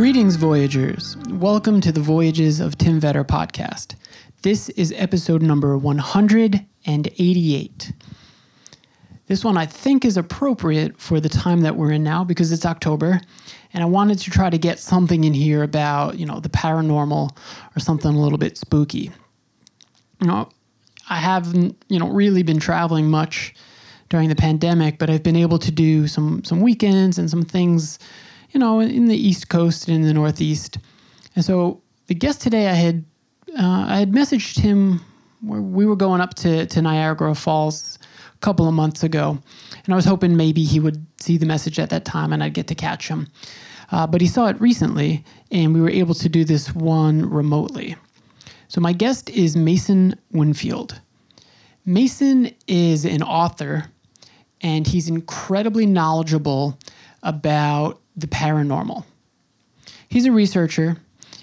Greetings, Voyagers. Welcome to the Voyages of Tim Vetter podcast. This is episode number 188. This one I think is appropriate for the time that we're in now because it's October, and I wanted to try to get something in here about, you know, the paranormal or something a little bit spooky. You know, I haven't, you know, really been traveling much during the pandemic, but I've been able to do some some weekends and some things, you know, in the East Coast and in the Northeast. And so the guest today I had uh, I had messaged him where we were going up to, to Niagara Falls a couple of months ago, and I was hoping maybe he would see the message at that time and I'd get to catch him. Uh, but he saw it recently, and we were able to do this one remotely. So my guest is Mason Winfield. Mason is an author, and he's incredibly knowledgeable about the paranormal. He's a researcher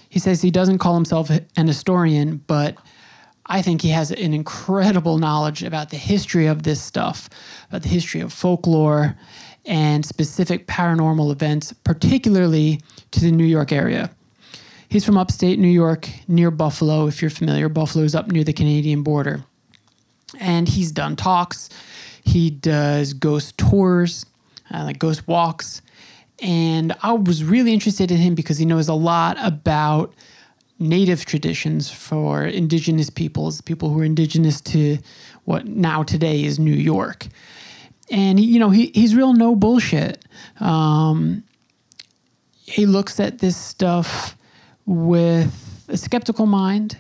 he says he doesn't call himself an historian, but I think he has an incredible knowledge about the history of this stuff, about the history of folklore and specific paranormal events, particularly to the New York area. He's from upstate New York, near Buffalo, if you're familiar. Buffalo is up near the Canadian border. And he's done talks, he does ghost tours, uh, like ghost walks. And I was really interested in him because he knows a lot about native traditions for indigenous peoples, people who are indigenous to what now today is New York. And, he, you know, he, he's real no bullshit. Um, he looks at this stuff with a skeptical mind,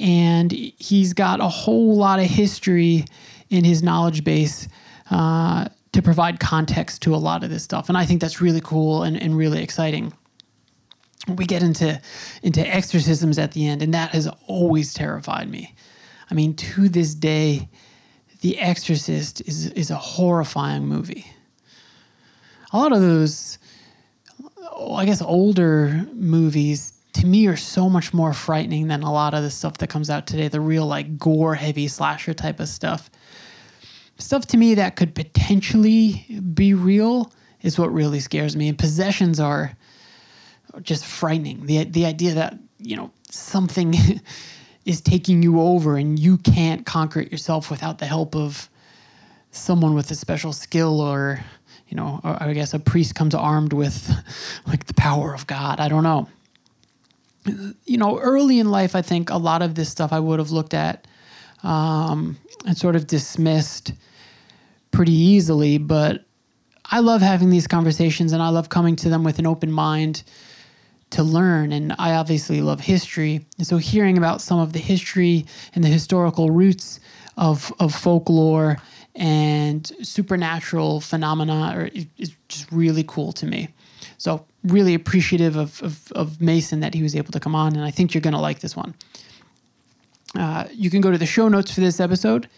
and he's got a whole lot of history in his knowledge base. Uh, to provide context to a lot of this stuff. And I think that's really cool and, and really exciting. We get into into exorcisms at the end, and that has always terrified me. I mean, to this day, The Exorcist is is a horrifying movie. A lot of those, I guess, older movies to me are so much more frightening than a lot of the stuff that comes out today. The real like gore heavy slasher type of stuff stuff to me that could potentially be real is what really scares me. And possessions are just frightening. The the idea that, you know, something is taking you over and you can't conquer it yourself without the help of someone with a special skill or, you know, or I guess a priest comes armed with like the power of God. I don't know. You know, early in life, I think a lot of this stuff I would have looked at um, and sort of dismissed pretty easily. But I love having these conversations and I love coming to them with an open mind to learn. And I obviously love history. And so hearing about some of the history and the historical roots of, of folklore and supernatural phenomena is just really cool to me. So really appreciative of, of, of Mason that he was able to come on. And I think you're going to like this one. Uh, you can go to the show notes for this episode,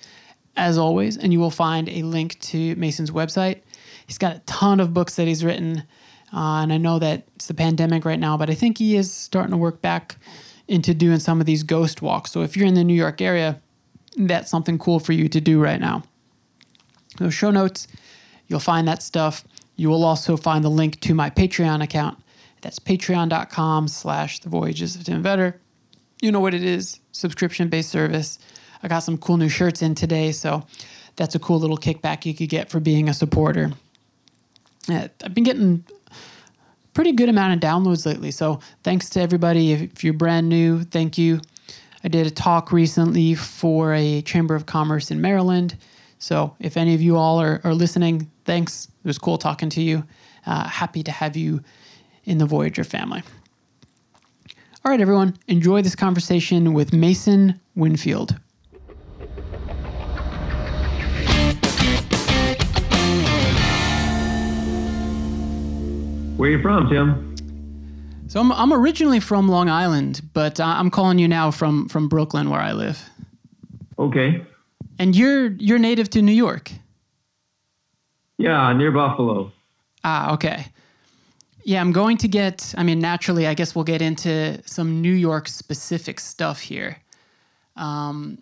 as always, and you will find a link to Mason's website. He's got a ton of books that he's written, uh, and I know that it's the pandemic right now, but I think he is starting to work back into doing some of these ghost walks. So if you're in the New York area, that's something cool for you to do right now. So show notes, you'll find that stuff. You will also find the link to my Patreon account. That's patreon.com slash the voyages of Tim Vetter you know what it is subscription based service. I got some cool new shirts in today, so that's a cool little kickback you could get for being a supporter. I've been getting pretty good amount of downloads lately, so thanks to everybody. If you're brand new, thank you. I did a talk recently for a Chamber of Commerce in Maryland. So if any of you all are, are listening, thanks. It was cool talking to you. Uh, happy to have you in the Voyager family. All right, everyone, enjoy this conversation with Mason Winfield. Where are you from, Tim? So I'm, I'm originally from Long Island, but uh, I'm calling you now from from Brooklyn, where I live. Okay. And you're you're native to New York. Yeah, near Buffalo. Ah, okay. Yeah, I'm going to get, I mean, naturally, I guess we'll get into some New York specific stuff here. Um,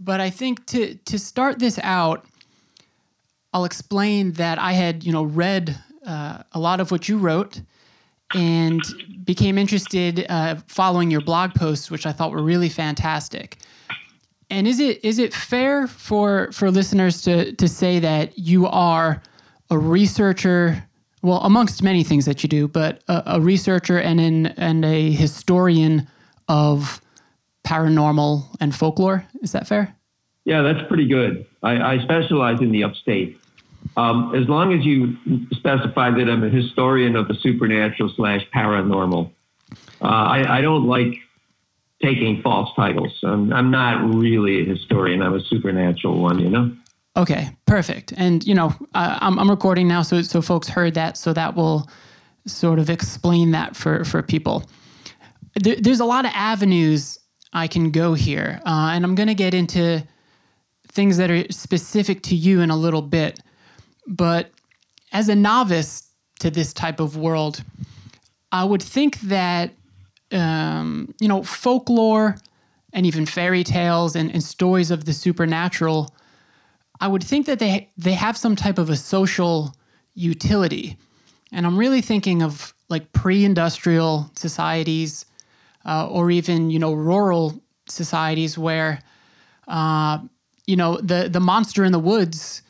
but I think to, to start this out, I'll explain that I had, you know, read uh, a lot of what you wrote and became interested uh, following your blog posts, which I thought were really fantastic. And is it is it fair for for listeners to to say that you are a researcher, well, amongst many things that you do, but a, a researcher and an and a historian of paranormal and folklore? Is that fair? Yeah, that's pretty good. I, I specialize in the upstate. Um, as long as you specify that I'm a historian of the supernatural slash paranormal, uh, I, I, don't like taking false titles. I'm, I'm not really a historian. I'm a supernatural one, you know? Okay, perfect. And, you know, uh, I'm, I'm recording now, so, so folks heard that. So that will sort of explain that for, for people. There, there's a lot of avenues I can go here. Uh, and I'm going to get into things that are specific to you in a little bit. But as a novice to this type of world, I would think that, um, you know, folklore and even fairy tales and, and stories of the supernatural, I would think that they, they have some type of a social utility. And I'm really thinking of like pre industrial societies uh, or even, you know, rural societies where, uh, you know, the, the monster in the woods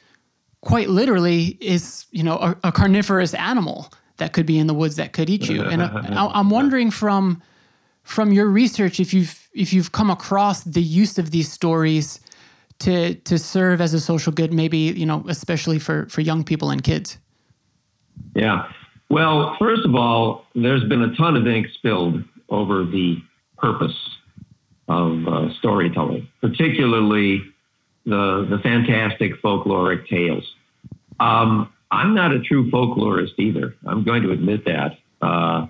quite literally is you know a, a, carnivorous animal that could be in the woods that could eat you. And uh, I'm wondering from from your research if you've if you've come across the use of these stories to to serve as a social good, maybe you know especially for for young people and kids. Yeah. Well, first of all, there's been a ton of ink spilled over the purpose of uh, storytelling, particularly the the fantastic folkloric tales. Um, I'm not a true folklorist either. I'm going to admit that. Uh,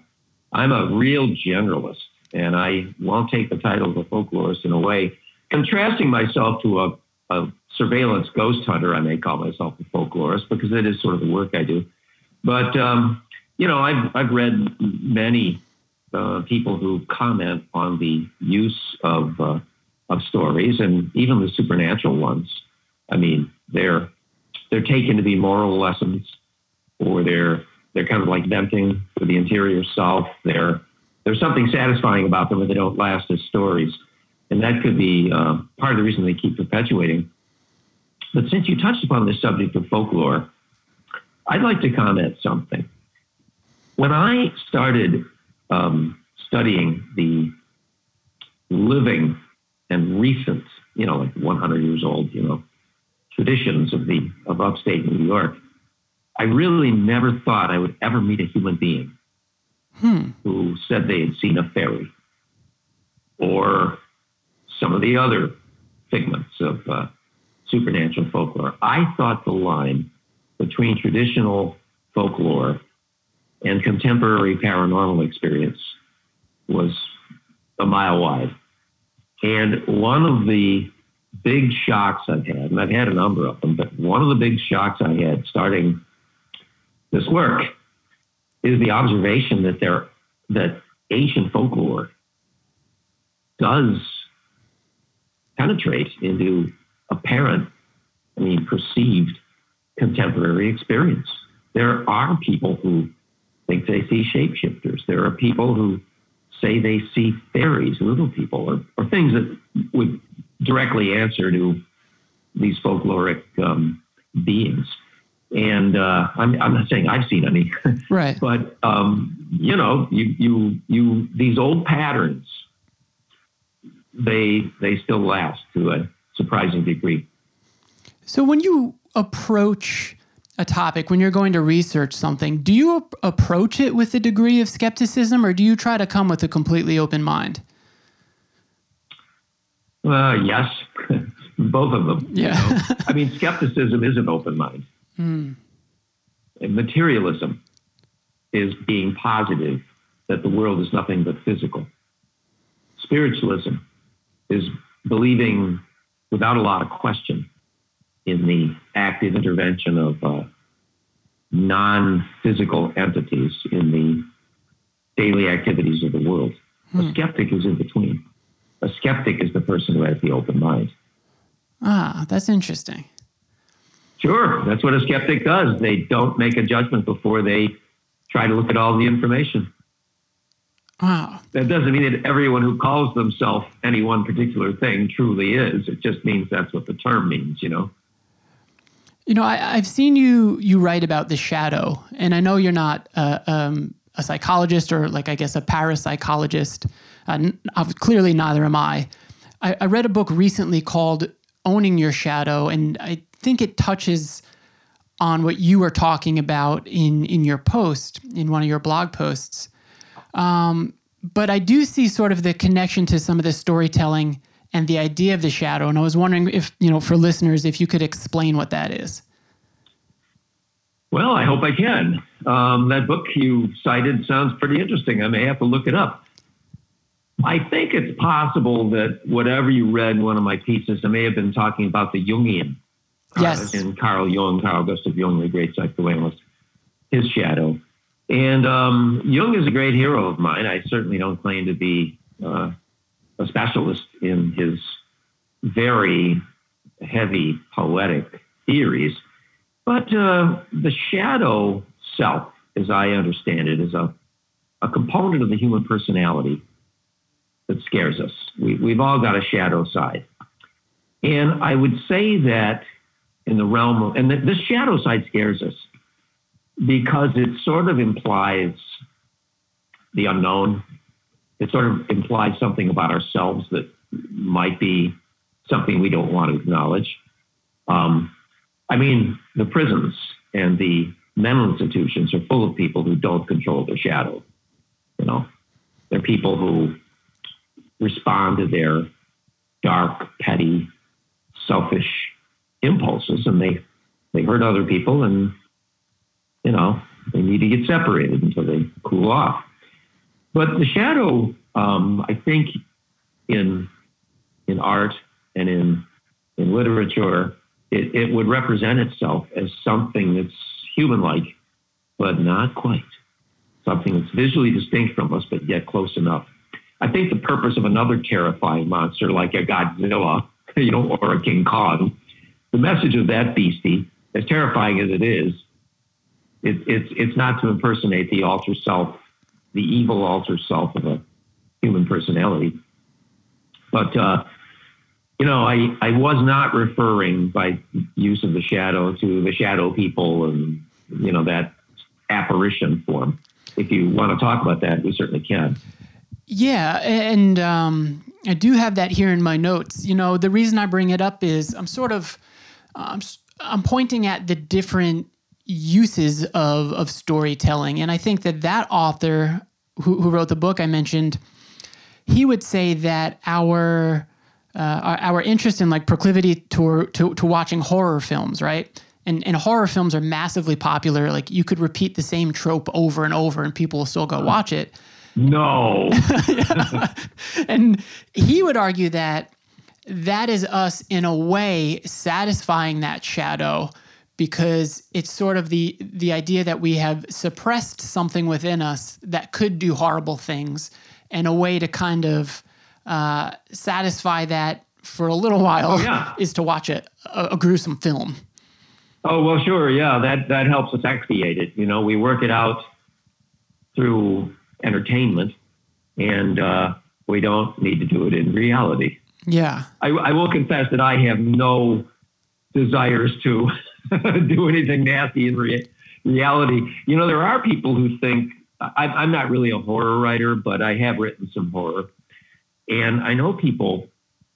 I'm a real generalist, and I won't take the title of a folklorist in a way. Contrasting myself to a, a surveillance ghost hunter, I may call myself a folklorist because it is sort of the work I do. But um, you know, I've I've read many uh, people who comment on the use of uh, of stories, and even the supernatural ones. I mean, they're they're taken to be moral lessons, or they're they're kind of like venting for the interior self. They're there's something satisfying about them, but they don't last as stories, and that could be uh, part of the reason they keep perpetuating. But since you touched upon the subject of folklore, I'd like to comment something. When I started um, studying the living and recent, you know, like 100 years old, you know, traditions of the of upstate New York, I really never thought I would ever meet a human being hmm. who said they had seen a fairy or some of the other figments of uh, supernatural folklore. I thought the line between traditional folklore and contemporary paranormal experience was a mile wide. And one of the big shocks I've had, and I've had a number of them, but one of the big shocks I had starting this work is the observation that there that ancient folklore does penetrate into apparent, I mean perceived contemporary experience. There are people who think they see shapeshifters. There are people who say they see fairies, little people, or, or things that would directly answer to these folkloric um, beings. And uh, I'm, I'm, not saying I've seen any, right? but um, you know, you you you these old patterns, they they still last to a surprising degree. So when you approach a topic, when you're going to research something, do you ap- approach it with a degree of skepticism or do you try to come with a completely open mind? Uh, yes, both of them. Yeah. You know? I mean, skepticism is an open mind. Mm. Materialism is being positive that the world is nothing but physical. Spiritualism is believing without a lot of question in the active intervention of uh, non physical entities in the daily activities of the world. Hmm. A skeptic is in between. A skeptic is the person who has the open mind. Ah, that's interesting. Sure, that's what a skeptic does. They don't make a judgment before they try to look at all the information. Wow. That doesn't mean that everyone who calls themselves any one particular thing truly is. It just means that's what the term means, you know. You know, I, I've seen you you write about the shadow, and I know you're not uh, um, a psychologist or like I guess a parapsychologist. Uh, uh, clearly, neither am I. I. I read a book recently called "Owning Your Shadow," and I think it touches on what you were talking about in in your post in one of your blog posts. Um, but I do see sort of the connection to some of the storytelling and the idea of the shadow. And I was wondering if you know, for listeners, if you could explain what that is. Well, I hope I can. Um, that book you cited sounds pretty interesting. I may have to look it up. I think it's possible that whatever you read in one of my pieces, I may have been talking about the Jungian. uh, Yes. in Carl Jung, Carl Gustav Jung, the great psychoanalyst, his shadow. And um, Jung is a great hero of mine. I certainly don't claim to be uh, a specialist in his very heavy poetic theories. But uh, the shadow self, as I understand it, is a, a component of the human personality that scares us. We, we've all got a shadow side. And I would say that in the realm of, and the, the shadow side scares us because it sort of implies the unknown. It sort of implies something about ourselves that might be something we don't want to acknowledge. Um, I mean, the prisons and the mental institutions are full of people who don't control their shadow. You know, they're people who respond to their dark, petty, selfish impulses, and they they hurt other people, and you know they need to get separated until they cool off. But the shadow, um, I think, in in art and in in literature, it, it would represent itself as something that's human-like, but not quite. Something that's visually distinct from us, but yet close enough. I think the purpose of another terrifying monster like a Godzilla, you know, or a King Kong, the message of that beastie, as terrifying as it is, it, it's it's not to impersonate the alter self, the evil alter self of a human personality. But uh, you know, I, I was not referring by use of the shadow to the shadow people and you know that apparition form. If you want to talk about that, we certainly can. Yeah, and um, I do have that here in my notes. You know, the reason I bring it up is I'm sort of I'm, s- I'm pointing at the different uses of of storytelling, and I think that that author who, who wrote the book I mentioned, he would say that our uh, our, our interest in like proclivity to, to to watching horror films, right? And, and horror films are massively popular. Like you could repeat the same trope over and over, and people will still go watch it. No. And he would argue that that is us in a way satisfying that shadow because it's sort of the the idea that we have suppressed something within us that could do horrible things and a way to kind of uh, satisfy that for a little while yeah. is to watch a, a, a gruesome film Oh well, sure, yeah. That that helps us expiate it. You know, we work it out through entertainment, and uh, we don't need to do it in reality. yeah I, I will confess that I have no desires to do anything nasty in rea- reality. You know, there are people who think I, I'm not really a horror writer, but I have written some horror, and I know people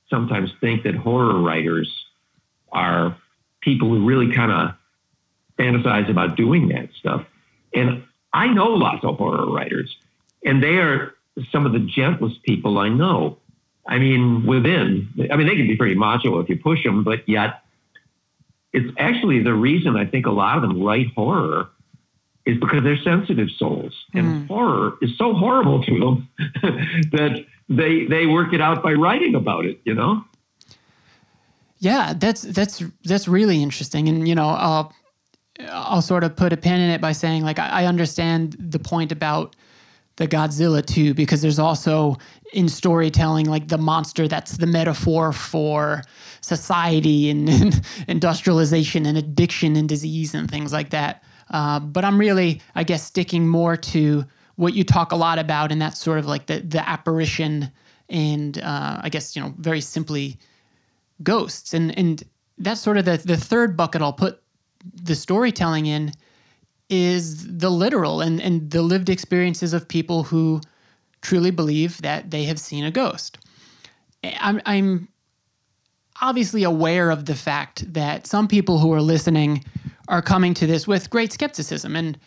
sometimes think that horror writers are people who really kind of fantasize about doing that stuff. And I know lots of horror writers, and they are some of the gentlest people I know. I mean, within, I mean, they can be pretty macho if you push them, but yet it's actually the reason I think a lot of them write horror is because they're sensitive souls, and mm. horror is so horrible to them that they they work it out by writing about it. You know? Yeah, that's that's that's really interesting, and you know, I'll I'll sort of put a pin in it by saying like I, I understand the point about the Godzilla too, because there's also in storytelling like the monster that's the metaphor for society and, and industrialization and addiction and disease and things like that. Uh, but I'm really, I guess, sticking more to what you talk a lot about, and that's sort of like the the apparition and uh, I guess you know very simply ghosts, and and that's sort of the the third bucket I'll put the storytelling in is the literal and, and the lived experiences of people who truly believe that they have seen a ghost. I'm, I'm obviously aware of the fact that some people who are listening are coming to this with great skepticism. And,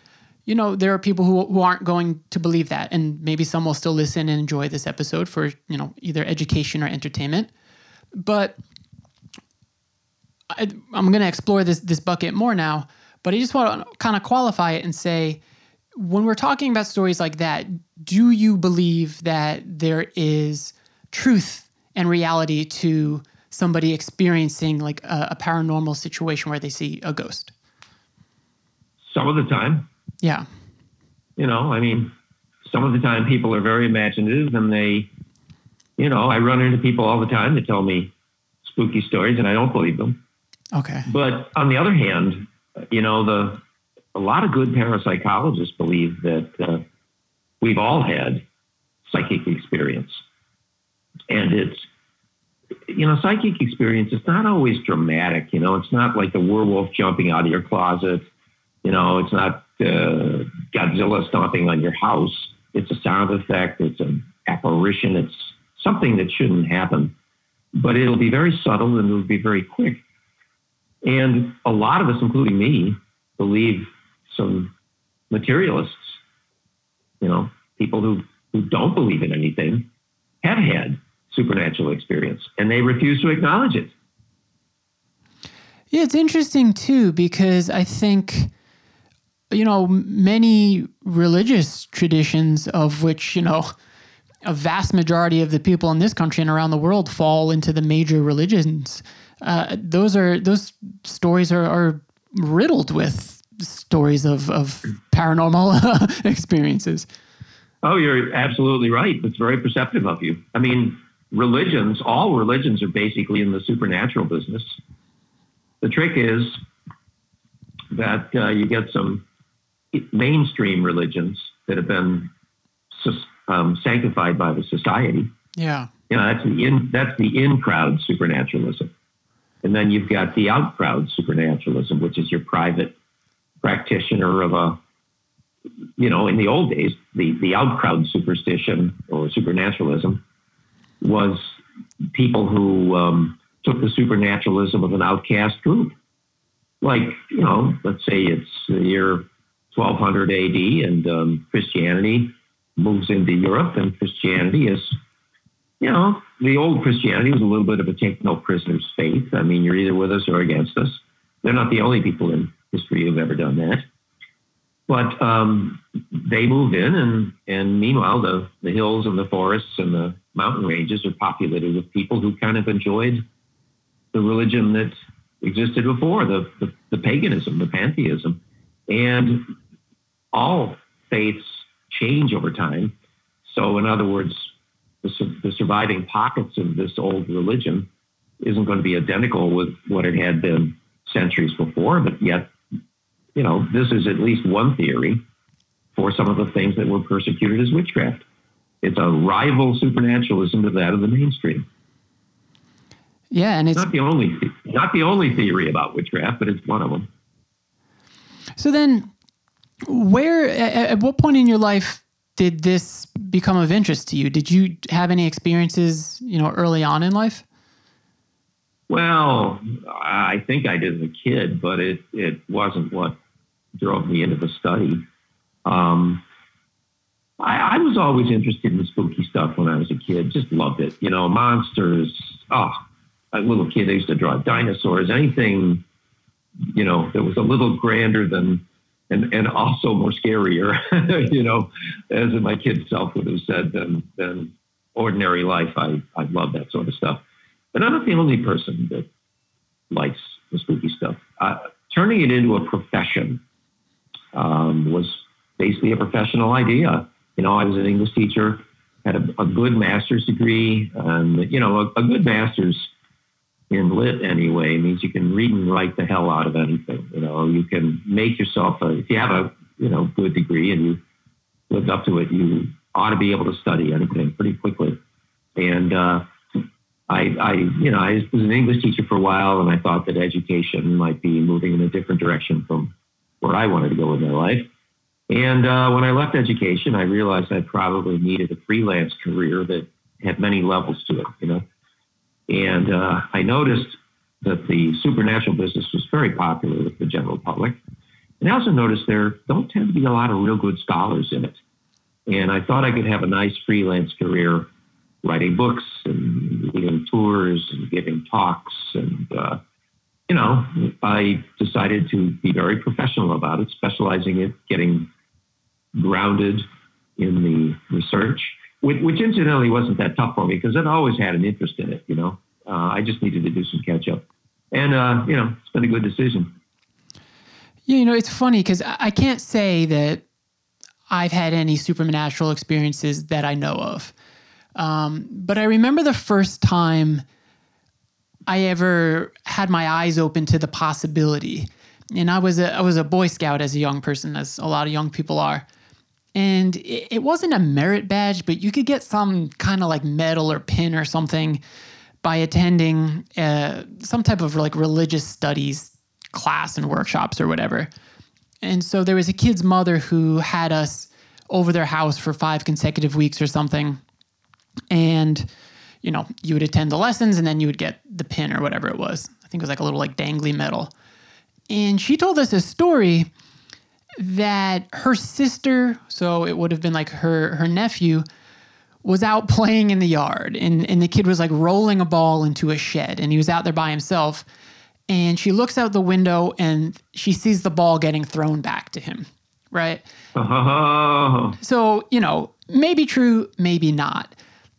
you know, there are people who, who aren't going to believe that. And maybe some will still listen and enjoy this episode for, you know, either education or entertainment. But I, am going to explore this, this bucket more now but I just want to kind of qualify it and say, when we're talking about stories like that, do you believe that there is truth and reality to somebody experiencing like a, a paranormal situation where they see a ghost? Some of the time. Yeah. You know, I mean, some of the time people are very imaginative and they, you know, I run into people all the time that tell me spooky stories and I don't believe them. Okay. But on the other hand, you know, the a lot of good parapsychologists believe that uh, we've all had psychic experience, and it's you know, psychic experience is not always dramatic. You know, it's not like the werewolf jumping out of your closet. You know, it's not uh, Godzilla stomping on your house. It's a sound effect. It's an apparition. It's something that shouldn't happen, but it'll be very subtle and it'll be very quick. And a lot of us, including me, believe some materialists, you know, people who, who don't believe in anything, have had supernatural experience and they refuse to acknowledge it. Yeah, it's interesting too, because I think, you know, many religious traditions, of which, you know, a vast majority of the people in this country and around the world fall into the major religions uh, those are those stories are, are riddled with stories of, of paranormal experiences. Oh, you're absolutely right. It's very perceptive of you. I mean, religions, all religions are basically in the supernatural business. The trick is that uh, you get some mainstream religions that have been um, sanctified by the society. Yeah. You know, that's the in that's the in crowd supernaturalism. And then you've got the out crowd supernaturalism, which is your private practitioner of a, you know, in the old days, the, the out crowd superstition or supernaturalism was people who um, took the supernaturalism of an outcast group. Like, you know, let's say it's the year 1200 AD and um, Christianity moves into Europe and Christianity is you know, the old Christianity was a little bit of a take no prisoners faith. I mean, you're either with us or against us. They're not the only people in history who've ever done that. But um, they move in, and, and meanwhile, the, the hills and the forests and the mountain ranges are populated with people who kind of enjoyed the religion that existed before, the, the, the paganism, the pantheism. And all faiths change over time. So, in other words, the, the surviving pockets of this old religion isn't going to be identical with what it had been centuries before, but yet, you know, this is at least one theory for some of the things that were persecuted as witchcraft. It's a rival supernaturalism to that of the mainstream. Yeah, and it's not the only not the only theory about witchcraft, but it's one of them. So then, where at, at what point in your life did this become of interest to you? Did you have any experiences, you know, early on in life? Well, I think I did as a kid, but it it wasn't what drove me into the study. Um, I, I, was always interested in spooky stuff when I was a kid. Just loved it. You know, monsters. Oh, a little kid, I used to draw dinosaurs. Anything, you know, that was a little grander than and and also more scarier, you know, as my kid self would have said than than ordinary life. I I love that sort of stuff, but I'm not the only person that likes the spooky stuff. Uh, turning it into a profession um, was basically a professional idea. You know, I was an English teacher, had a, a good master's degree, and you know, a, a good master's in lit anyway means you can read and write the hell out of anything. You know, you can make yourself a, if you have a you know good degree and you lived up to it, you ought to be able to study anything pretty quickly. And uh, I, I, you know, I was an English teacher for a while, and I thought that education might be moving in a different direction from where I wanted to go in my life. And uh, when I left education, I realized I probably needed a freelance career that had many levels to it, you know. And uh, I noticed that the supernatural business was very popular with the general public. And I also noticed there don't tend to be a lot of real good scholars in it. And I thought I could have a nice freelance career writing books and leading tours and giving talks. And, uh, you know, I decided to be very professional about it, specializing in getting grounded in the research, which, incidentally wasn't that tough for me because I'd always had an interest in it, you know. Uh, I just needed to do some catch up. And, uh, you know, it's been a good decision. Yeah, you know, it's funny because I can't say that I've had any supernatural experiences that I know of. Um, but I remember the first time I ever had my eyes open to the possibility. And I was a I was a Boy Scout as a young person, as a lot of young people are. And it, wasn't a merit badge, but you could get some kind of like medal or pin or something by attending uh, some type of like religious studies class and workshops or whatever. And so there was a kid's mother who had us over their house for five consecutive weeks or something. And, you know, you would attend the lessons and then you would get the pin or whatever it was. I think it was like a little like dangly medal. And she told us a story that her sister, so it would have been like her her nephew, was out playing in the yard and, and the kid was like rolling a ball into a shed and he was out there by himself. And she looks out the window and she sees the ball getting thrown back to him. Right. Oh. So, you know, maybe true, maybe not.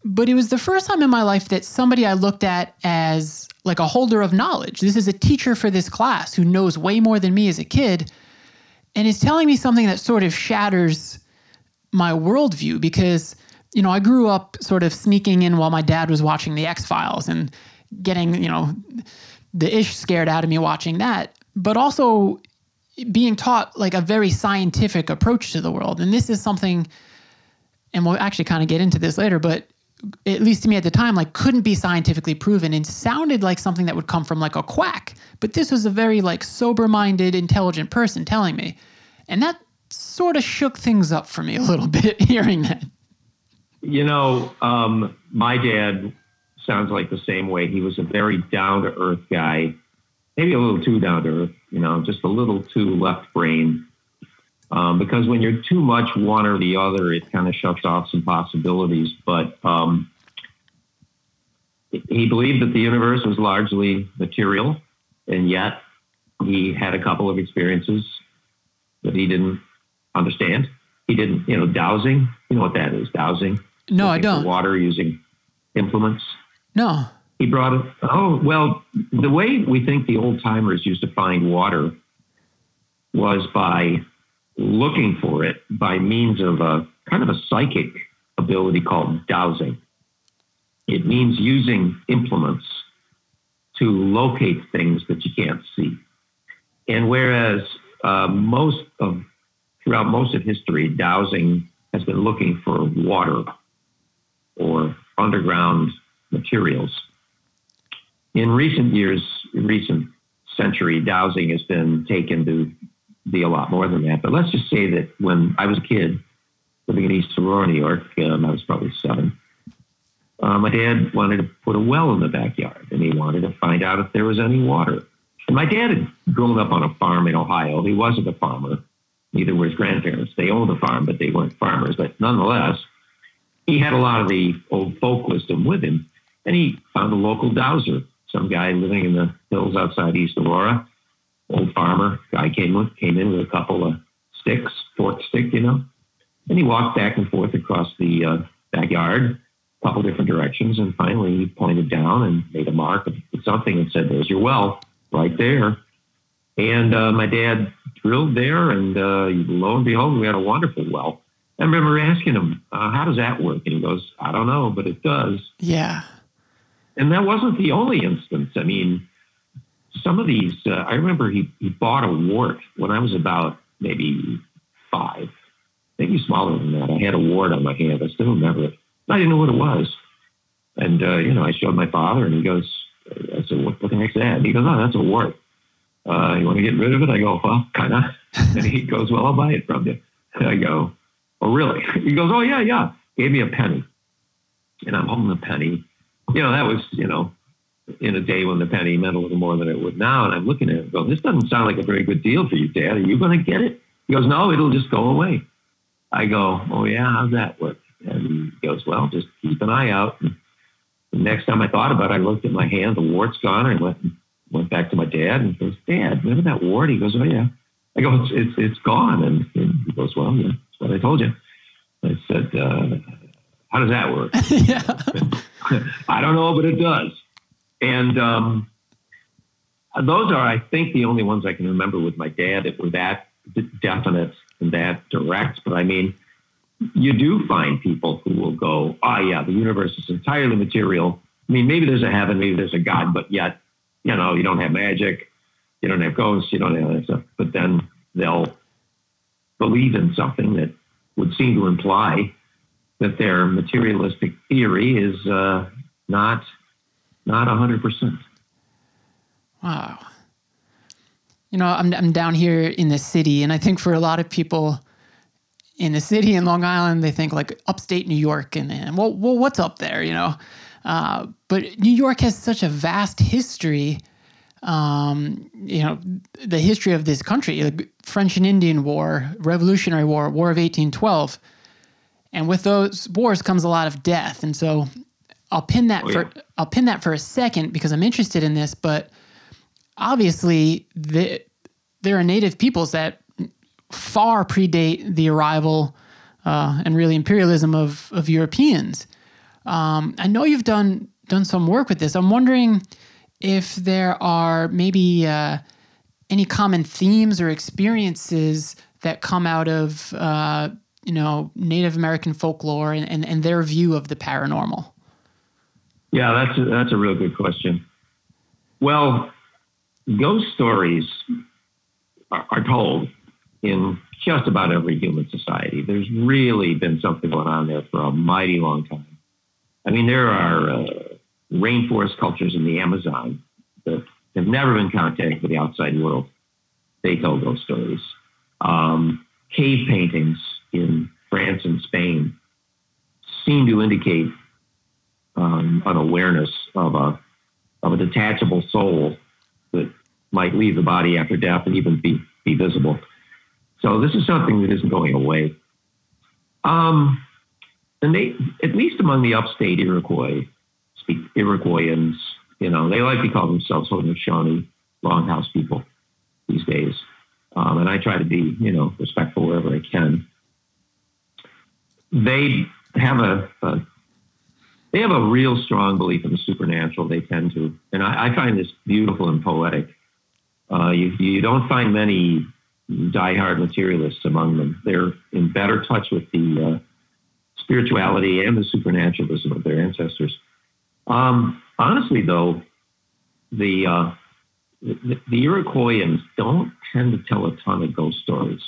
But it was the first time in my life that somebody I looked at as like a holder of knowledge. This is a teacher for this class who knows way more than me as a kid and it's telling me something that sort of shatters my worldview because, you know, I grew up sort of sneaking in while my dad was watching The X Files and getting, you know, the ish scared out of me watching that, but also being taught like a very scientific approach to the world. And this is something, and we'll actually kind of get into this later, but at least to me at the time, like couldn't be scientifically proven and sounded like something that would come from like a quack. But this was a very like sober-minded, intelligent person telling me. And that sort of shook things up for me a little bit hearing that. You know, um, my dad sounds like the same way. He was a very down to earth guy, maybe a little too down to earth, you know, just a little too left brain. Um, because when you're too much one or the other, it kind of shuts off some possibilities. But um, he believed that the universe was largely material, and yet he had a couple of experiences that he didn't understand. He didn't, you know, dowsing. You know what that is? Dowsing. No, I don't. Water using implements. No. He brought it. Oh, well, the way we think the old timers used to find water was by looking for it by means of a kind of a psychic ability called dowsing. It means using implements to locate things that you can't see. And whereas uh, most of throughout most of history, dowsing has been looking for water or underground materials. In recent years, recent century, dowsing has been taken to be a lot more than that. But let's just say that when I was a kid living in East Aurora, New York, um, I was probably seven. Uh, my dad wanted to put a well in the backyard, and he wanted to find out if there was any water. And my dad had grown up on a farm in Ohio. He wasn't a farmer. Neither were his grandparents. They owned a farm, but they weren't farmers. But nonetheless, he had a lot of the old folk wisdom with him. And he found a local dowser, some guy living in the hills outside East Aurora, old farmer guy came with, came in with a couple of sticks, fork stick, you know, and he walked back and forth across the uh, backyard, a couple different directions, and finally he pointed down and made a mark of something and said, "There's your well, right there." And uh, my dad drilled there, and uh, lo and behold, we had a wonderful well. I remember asking him, uh, "How does that work?" And he goes, "I don't know, but it does." Yeah. And that wasn't the only instance. I mean, some of these. Uh, I remember he he bought a wart when I was about maybe five, maybe smaller than that. I had a wart on my hand. I still remember it. I didn't know what it was. And, uh, you know, I showed my father and he goes, I said, what, what the heck's that? And he goes, oh, that's a wart. Uh, you want to get rid of it? I go, well, kind of. and he goes, well, I'll buy it from you. And I go, oh, really? He goes, oh, yeah, yeah. Gave me a penny. And I'm holding the penny. You know, that was, you know, in a day when the penny meant a little more than it would now. And I'm looking at it and go, this doesn't sound like a very good deal for you, Dad. Are you going to get it? He goes, no, it'll just go away. I go, oh, yeah, how's that work? And he goes, well, just keep an eye out. And the next time I thought about it, I looked at my hand, the wart's gone. I went went back to my dad and goes, Dad, remember that wart? He goes, Oh yeah. I go, It's it's, it's gone. And, and he goes, Well, yeah, that's what I told you. I said, uh, How does that work? yeah. I don't know, but it does. And um, those are, I think, the only ones I can remember with my dad that were that definite and that direct. But I mean, you do find people who will go, oh, yeah, the universe is entirely material. I mean, maybe there's a heaven, maybe there's a God, but yet, you know, you don't have magic, you don't have ghosts, you don't have that stuff. But then they'll believe in something that would seem to imply that their materialistic theory is uh, not not 100%. Wow. You know, I'm, I'm down here in the city, and I think for a lot of people, in the city in Long Island, they think like upstate New York, and, and well, well, what's up there, you know? Uh, but New York has such a vast history. Um, you know, the history of this country, the French and Indian War, Revolutionary War, War of 1812. And with those wars comes a lot of death. And so I'll pin that Oh, for yeah. I'll pin that for a second because I'm interested in this, but obviously the, there are native peoples that far predate the arrival uh, and really imperialism of, of Europeans. Um, I know you've done done some work with this. I'm wondering if there are maybe uh, any common themes or experiences that come out of uh, you know Native American folklore and, and, and their view of the paranormal. Yeah, that's a, that's a real good question. Well, ghost stories are, are told in just about every human society. There's really been something going on there for a mighty long time. I mean, there are uh, rainforest cultures in the Amazon that have never been contacted with the outside world. They tell ghost stories. Um, cave paintings in France and Spain seem to indicate um, an awareness of a of a detachable soul that might leave the body after death and even be, be visible. So this is something that isn't going away. Um, and they, at least among the upstate Iroquois, speak Iroquoians, you know, they like to call themselves Haudenosaunee, Longhouse people these days. Um, and I try to be, you know, respectful wherever I can. They have a, a they have a real strong belief in the supernatural. They tend to, and I, I find this beautiful and poetic. Uh, you, you don't find many diehard materialists among them. They're in better touch with the uh, spirituality and the supernaturalism of their ancestors. Um, honestly, though, the, uh, the the Iroquoians don't tend to tell a ton of ghost stories.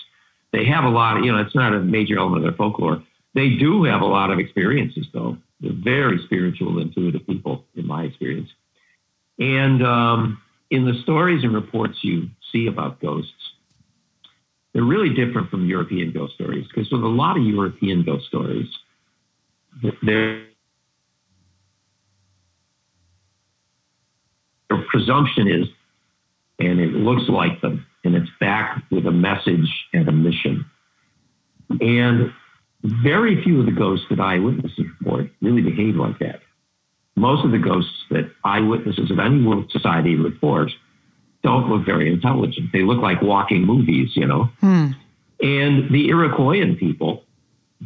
They have a lot of, you know, it's not a major element of their folklore. They do have a lot of experiences, though. They're very spiritual, intuitive people, in my experience. And um, in the stories and reports you see about ghosts, they're really different from European ghost stories because with a lot of European ghost stories, th- their their presumption is, and it looks like them, and it's back with a message and a mission. And very few of the ghosts that eyewitnesses report really behave like that. Most of the ghosts that eyewitnesses of any world society report don't look very intelligent. They look like walking movies, you know. Hmm. And the Iroquoian people,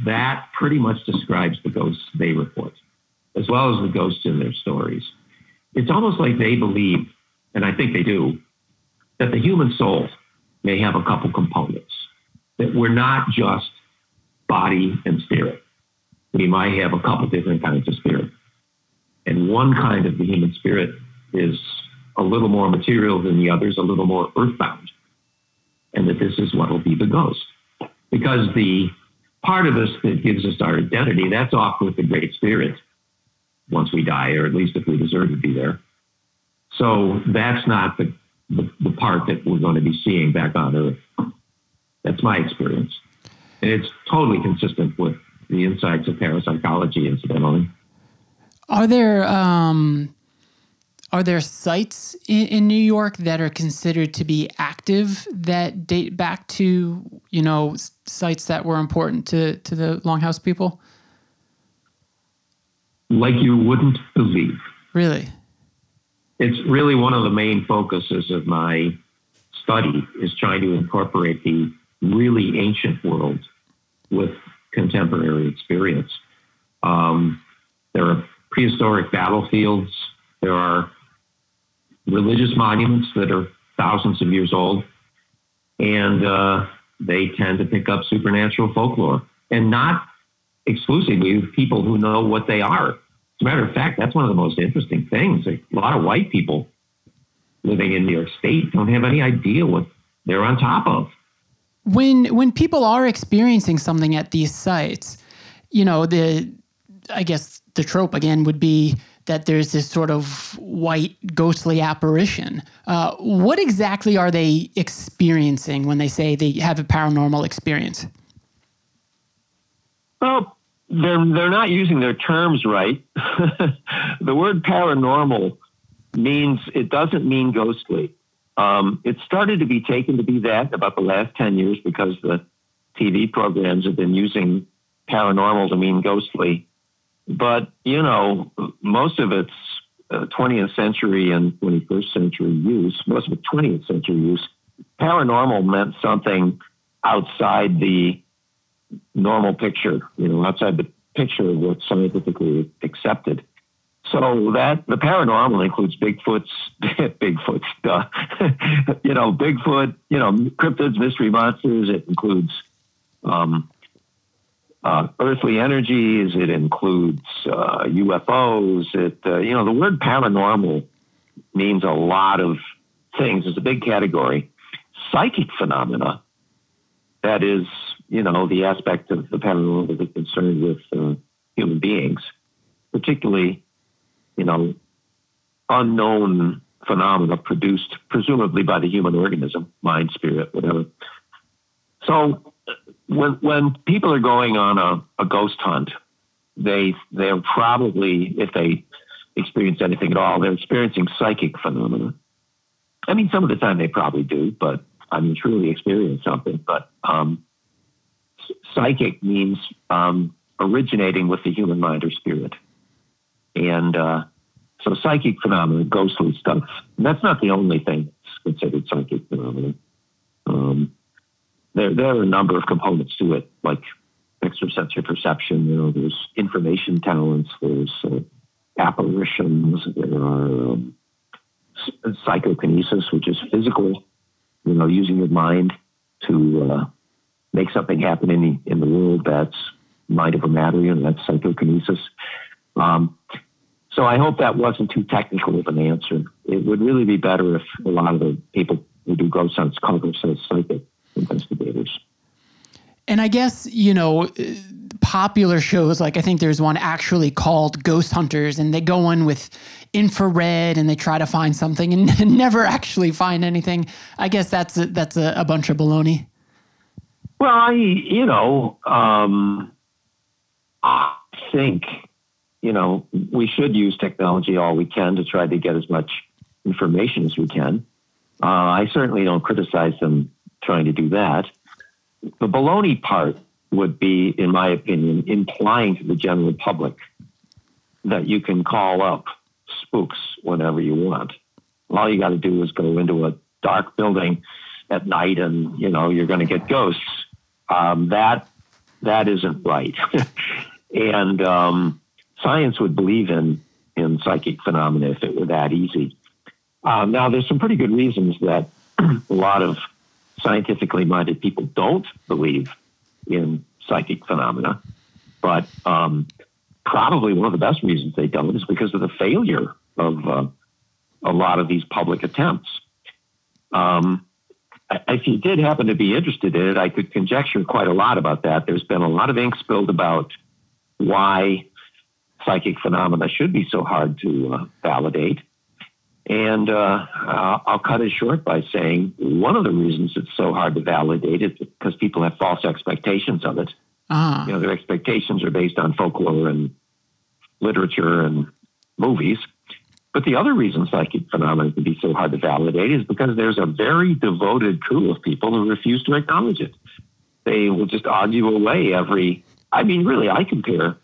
that pretty much describes the ghosts they report, as well as the ghosts in their stories. It's almost like they believe, and I think they do, that the human soul may have a couple components, that we're not just body and spirit. We might have a couple different kinds of spirit. And one kind of the human spirit is a little more material than the others, a little more earthbound. And that this is what will be the ghost. Because the part of us that gives us our identity, that's off with the great spirit once we die, or at least if we deserve to be there. So that's not the, the, the part that we're going to be seeing back on Earth. That's my experience. And it's totally consistent with the insights of parapsychology, incidentally. Are there um, are there sites in, in, New York that are considered to be active that date back to you know sites that were important to to the Longhouse people? Like you wouldn't believe. Really? It's really one of the main focuses of my study is trying to incorporate the really ancient world with contemporary experience. Um, there are prehistoric battlefields. There are religious monuments that are thousands of years old, and uh, they tend to pick up supernatural folklore, and not exclusively with people who know what they are. As a matter of fact, that's one of the most interesting things. A lot of white people living in New York State don't have any idea what they're on top of. When when people are experiencing something at these sites, you know the I guess the trope again would be that there's this sort of white ghostly apparition. Uh, what exactly are they experiencing when they say they have a paranormal experience? Well, they're they're not using their terms right. the word paranormal means it doesn't mean ghostly. Um, it started to be taken to be that about the last ten years because the TV programs have been using paranormal to mean ghostly. But, you know, most of its uh, 20th century and 21st century use, most of its 20th century use, paranormal meant something outside the normal picture, you know, outside the picture of what's scientifically accepted. So that the paranormal includes Bigfoot's, Bigfoot's, you know, Bigfoot, you know, cryptids, mystery monsters. It includes um, uh, earthly energies. It includes uh, UFOs. It, uh, you know, the word paranormal means a lot of things. It's a big category. Psychic phenomena, that is, you know, the aspect of the paranormal that is concerned with uh, human beings, particularly, you know, unknown phenomena produced presumably by the human organism, mind, spirit, whatever. So when when people are going on a, a ghost hunt, they they're probably if they experience anything at all, they're experiencing psychic phenomena. I mean, some of the time they probably do, but I mean, truly experience something. But um, psychic means um, originating with the human mind or spirit, and uh, so psychic phenomena, ghostly stuff. That's not the only thing that's considered psychic phenomena. Um, there, there are a number of components to it, like extrasensory perception. You know, there's information talents, there's uh, apparitions, there are um, psychokinesis, which is physical. You know, using your mind to uh, make something happen in the in the world. That's mind over matter, and that's psychokinesis. Um, so I hope that wasn't too technical of an answer. It would really be better if a lot of the people who do ghost hunts call themselves psychic investigators. And I guess, you know, popular shows, like I think there's one actually called Ghost Hunters, and they go in with infrared and they try to find something and never actually find anything. I guess that's a, that's a, a bunch of baloney. Well, I, you know, um, I think, you know, we should use technology all we can to try to get as much information as we can. Uh, I certainly don't criticize them trying to do that. The baloney part would be, in my opinion, implying to the general public that you can call up spooks whenever you want. All you got to do is go into a dark building at night, and you know you're going to get ghosts. Um, that that isn't right, and um, science would believe in in psychic phenomena if it were that easy. Um, now, there's some pretty good reasons that a lot of scientifically minded people don't believe in psychic phenomena, but um, probably one of the best reasons they don't is because of the failure of uh, a lot of these public attempts. Um, if you did happen to be interested in it, I could conjecture quite a lot about that. There's been a lot of ink spilled about why psychic phenomena should be so hard to uh, validate. And uh, I'll cut it short by saying one of the reasons it's so hard to validate is because people have false expectations of it. Ah. You know, their expectations are based on folklore and literature and movies. But the other reason psychic phenomena can be so hard to validate is because there's a very devoted crew of people who refuse to acknowledge it. They will just argue away every. I mean, really, I compare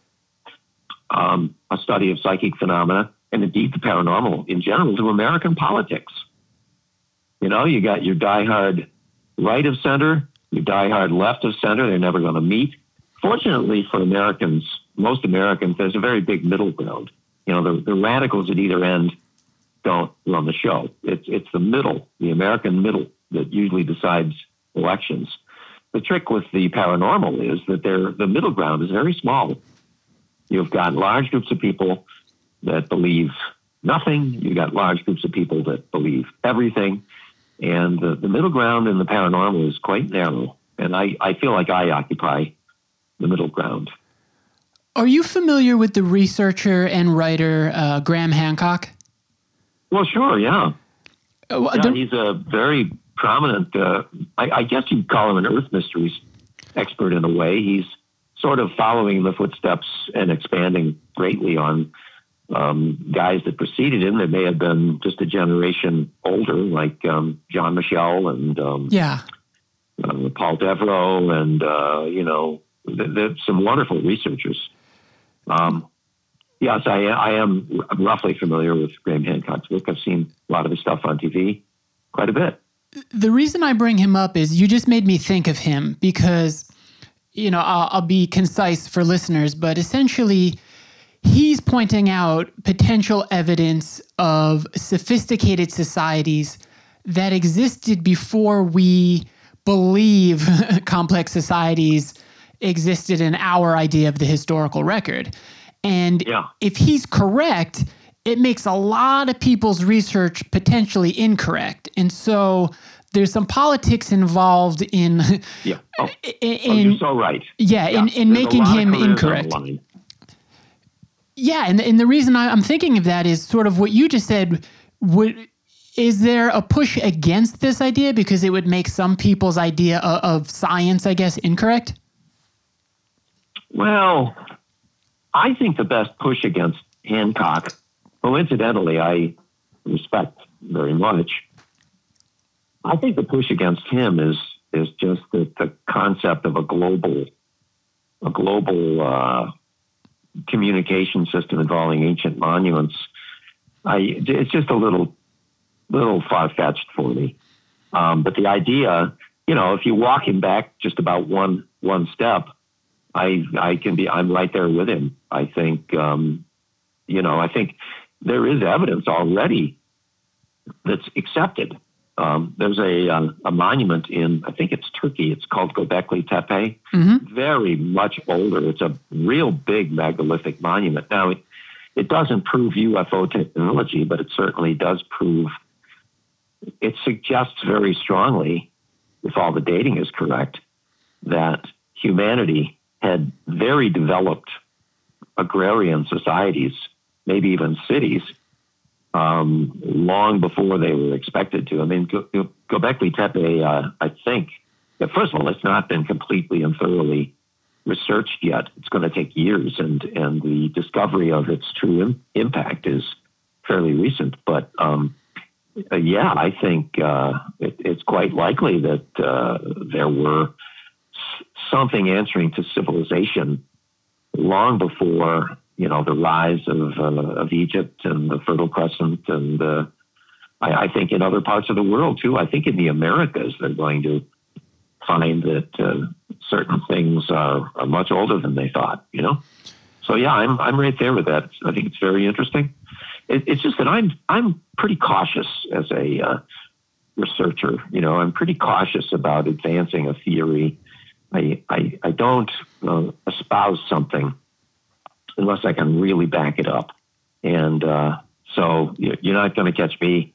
um, a study of psychic phenomena and indeed the paranormal in general to American politics. You know, you got your diehard right of center, your diehard left of center. They're never going to meet. Fortunately for Americans, most Americans, there's a very big middle ground. You know, the, the radicals at either end don't run the show. It's it's the middle, the American middle, that usually decides elections. The trick with the paranormal is that the middle ground is very small. You've got large groups of people that believe nothing. You've got large groups of people that believe everything. And the, the middle ground in the paranormal is quite narrow. And I, I feel like I occupy the middle ground. Are you familiar with the researcher and writer uh, Graham Hancock? Well, sure, yeah. Uh, yeah the- he's a very prominent, uh, I, I guess you'd call him an Earth mysteries expert in a way. He's sort of following the footsteps and expanding greatly on um, guys that preceded him that may have been just a generation older, like um, John Michell and um, yeah. uh, Paul Devereux, and uh, you know, th- there's some wonderful researchers. Um, yes, I, I am roughly familiar with Graham Hancock's work. I've seen a lot of his stuff on TV, quite a bit. The reason I bring him up is you just made me think of him because, you know, I'll, I'll be concise for listeners, but essentially, he's pointing out potential evidence of sophisticated societies that existed before we believe complex societies existed in our idea of the historical record. And Yeah. if he's correct, it makes a lot of people's research potentially incorrect. And so there's some politics involved in Yeah. Oh, in, oh, you're so right. yeah, in, in There's making him careers on the incorrect. Yeah, and and the reason I, I'm thinking of that is sort of what you just said. Would is there a push against this idea because it would make some people's idea of, of science, I guess, incorrect? Well, I think the best push against Hancock, who incidentally I respect very much, I think the push against him is is just the, the concept of a global a global uh, communication system involving ancient monuments. I it's just a little little far fetched for me. Um, but the idea, you know, if you walk him back just about one one step, I I can be I'm right there with him. I think um, you know I think there is evidence already that's accepted. Um, there's a uh, a monument in I think it's Turkey. It's called Göbekli Tepe. Mhm. Very much older. It's a real big megalithic monument. Now it, it doesn't prove UFO technology, but it certainly does prove. It suggests very strongly, if all the dating is correct, that humanity had very developed agrarian societies, maybe even cities, um, long before they were expected to. I mean, Go- Go- Göbekli Tepe, uh, I think, first of all, it's not been completely and thoroughly researched yet. It's going to take years, and and the discovery of its true Im- impact is fairly recent. But um, uh, yeah, I think uh, it, it's quite likely that uh, there were s- something answering to civilization long before you know the rise of uh, of Egypt and the Fertile Crescent, and uh, I, I think in other parts of the world too. I think in the Americas they're going to find that uh, certain things are, are much older than they thought. You know, so yeah, I'm I'm right there with that. I think it's very interesting. It, it's just that I'm I'm pretty cautious as a uh, researcher. You know, I'm pretty cautious about advancing a theory I, I, I don't uh, espouse something unless I can really back it up. And uh, so you're not going to catch me,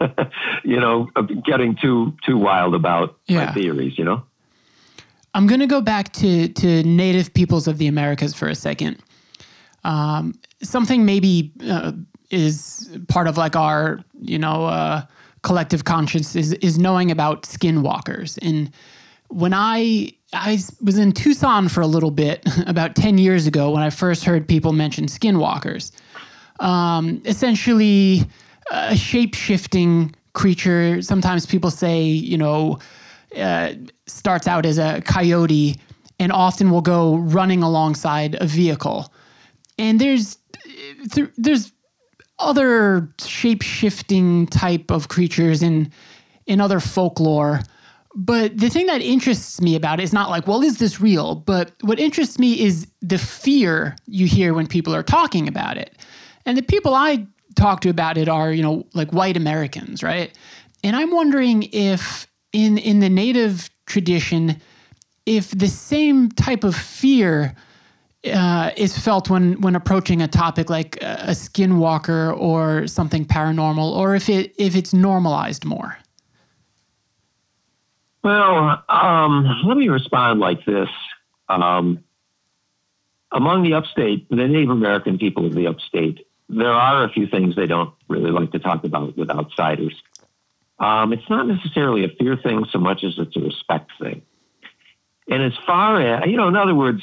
you know, getting too too wild about Yeah. my theories. You know. I'm going to go back to to native peoples of the Americas for a second. Um, something maybe uh, is part of like our you know uh, collective conscience is is knowing about skinwalkers. And when I I was in Tucson for a little bit about ten years ago when I first heard people mention skinwalkers. Um, essentially, a shape shifting creature. Sometimes people say you know uh, starts out as a coyote and often will go running alongside a vehicle. And there's th- there's other shape shifting type of creatures in in other folklore. But the thing that interests me about it is not like, well, is this real? But what interests me is the fear you hear when people are talking about it. And the people I talk to about it are, you know, like white Americans, right? And I'm wondering if in in the native tradition, if the same type of fear uh, is felt when when approaching a topic like a skinwalker or something paranormal, or if it if it's normalized more. Well, um, let me respond like this. Um, among the upstate, the Native American people of the upstate, there are a few things they don't really like to talk about with outsiders. Um, it's not necessarily a fear thing so much as it's a respect thing. And as far as, you know, in other words,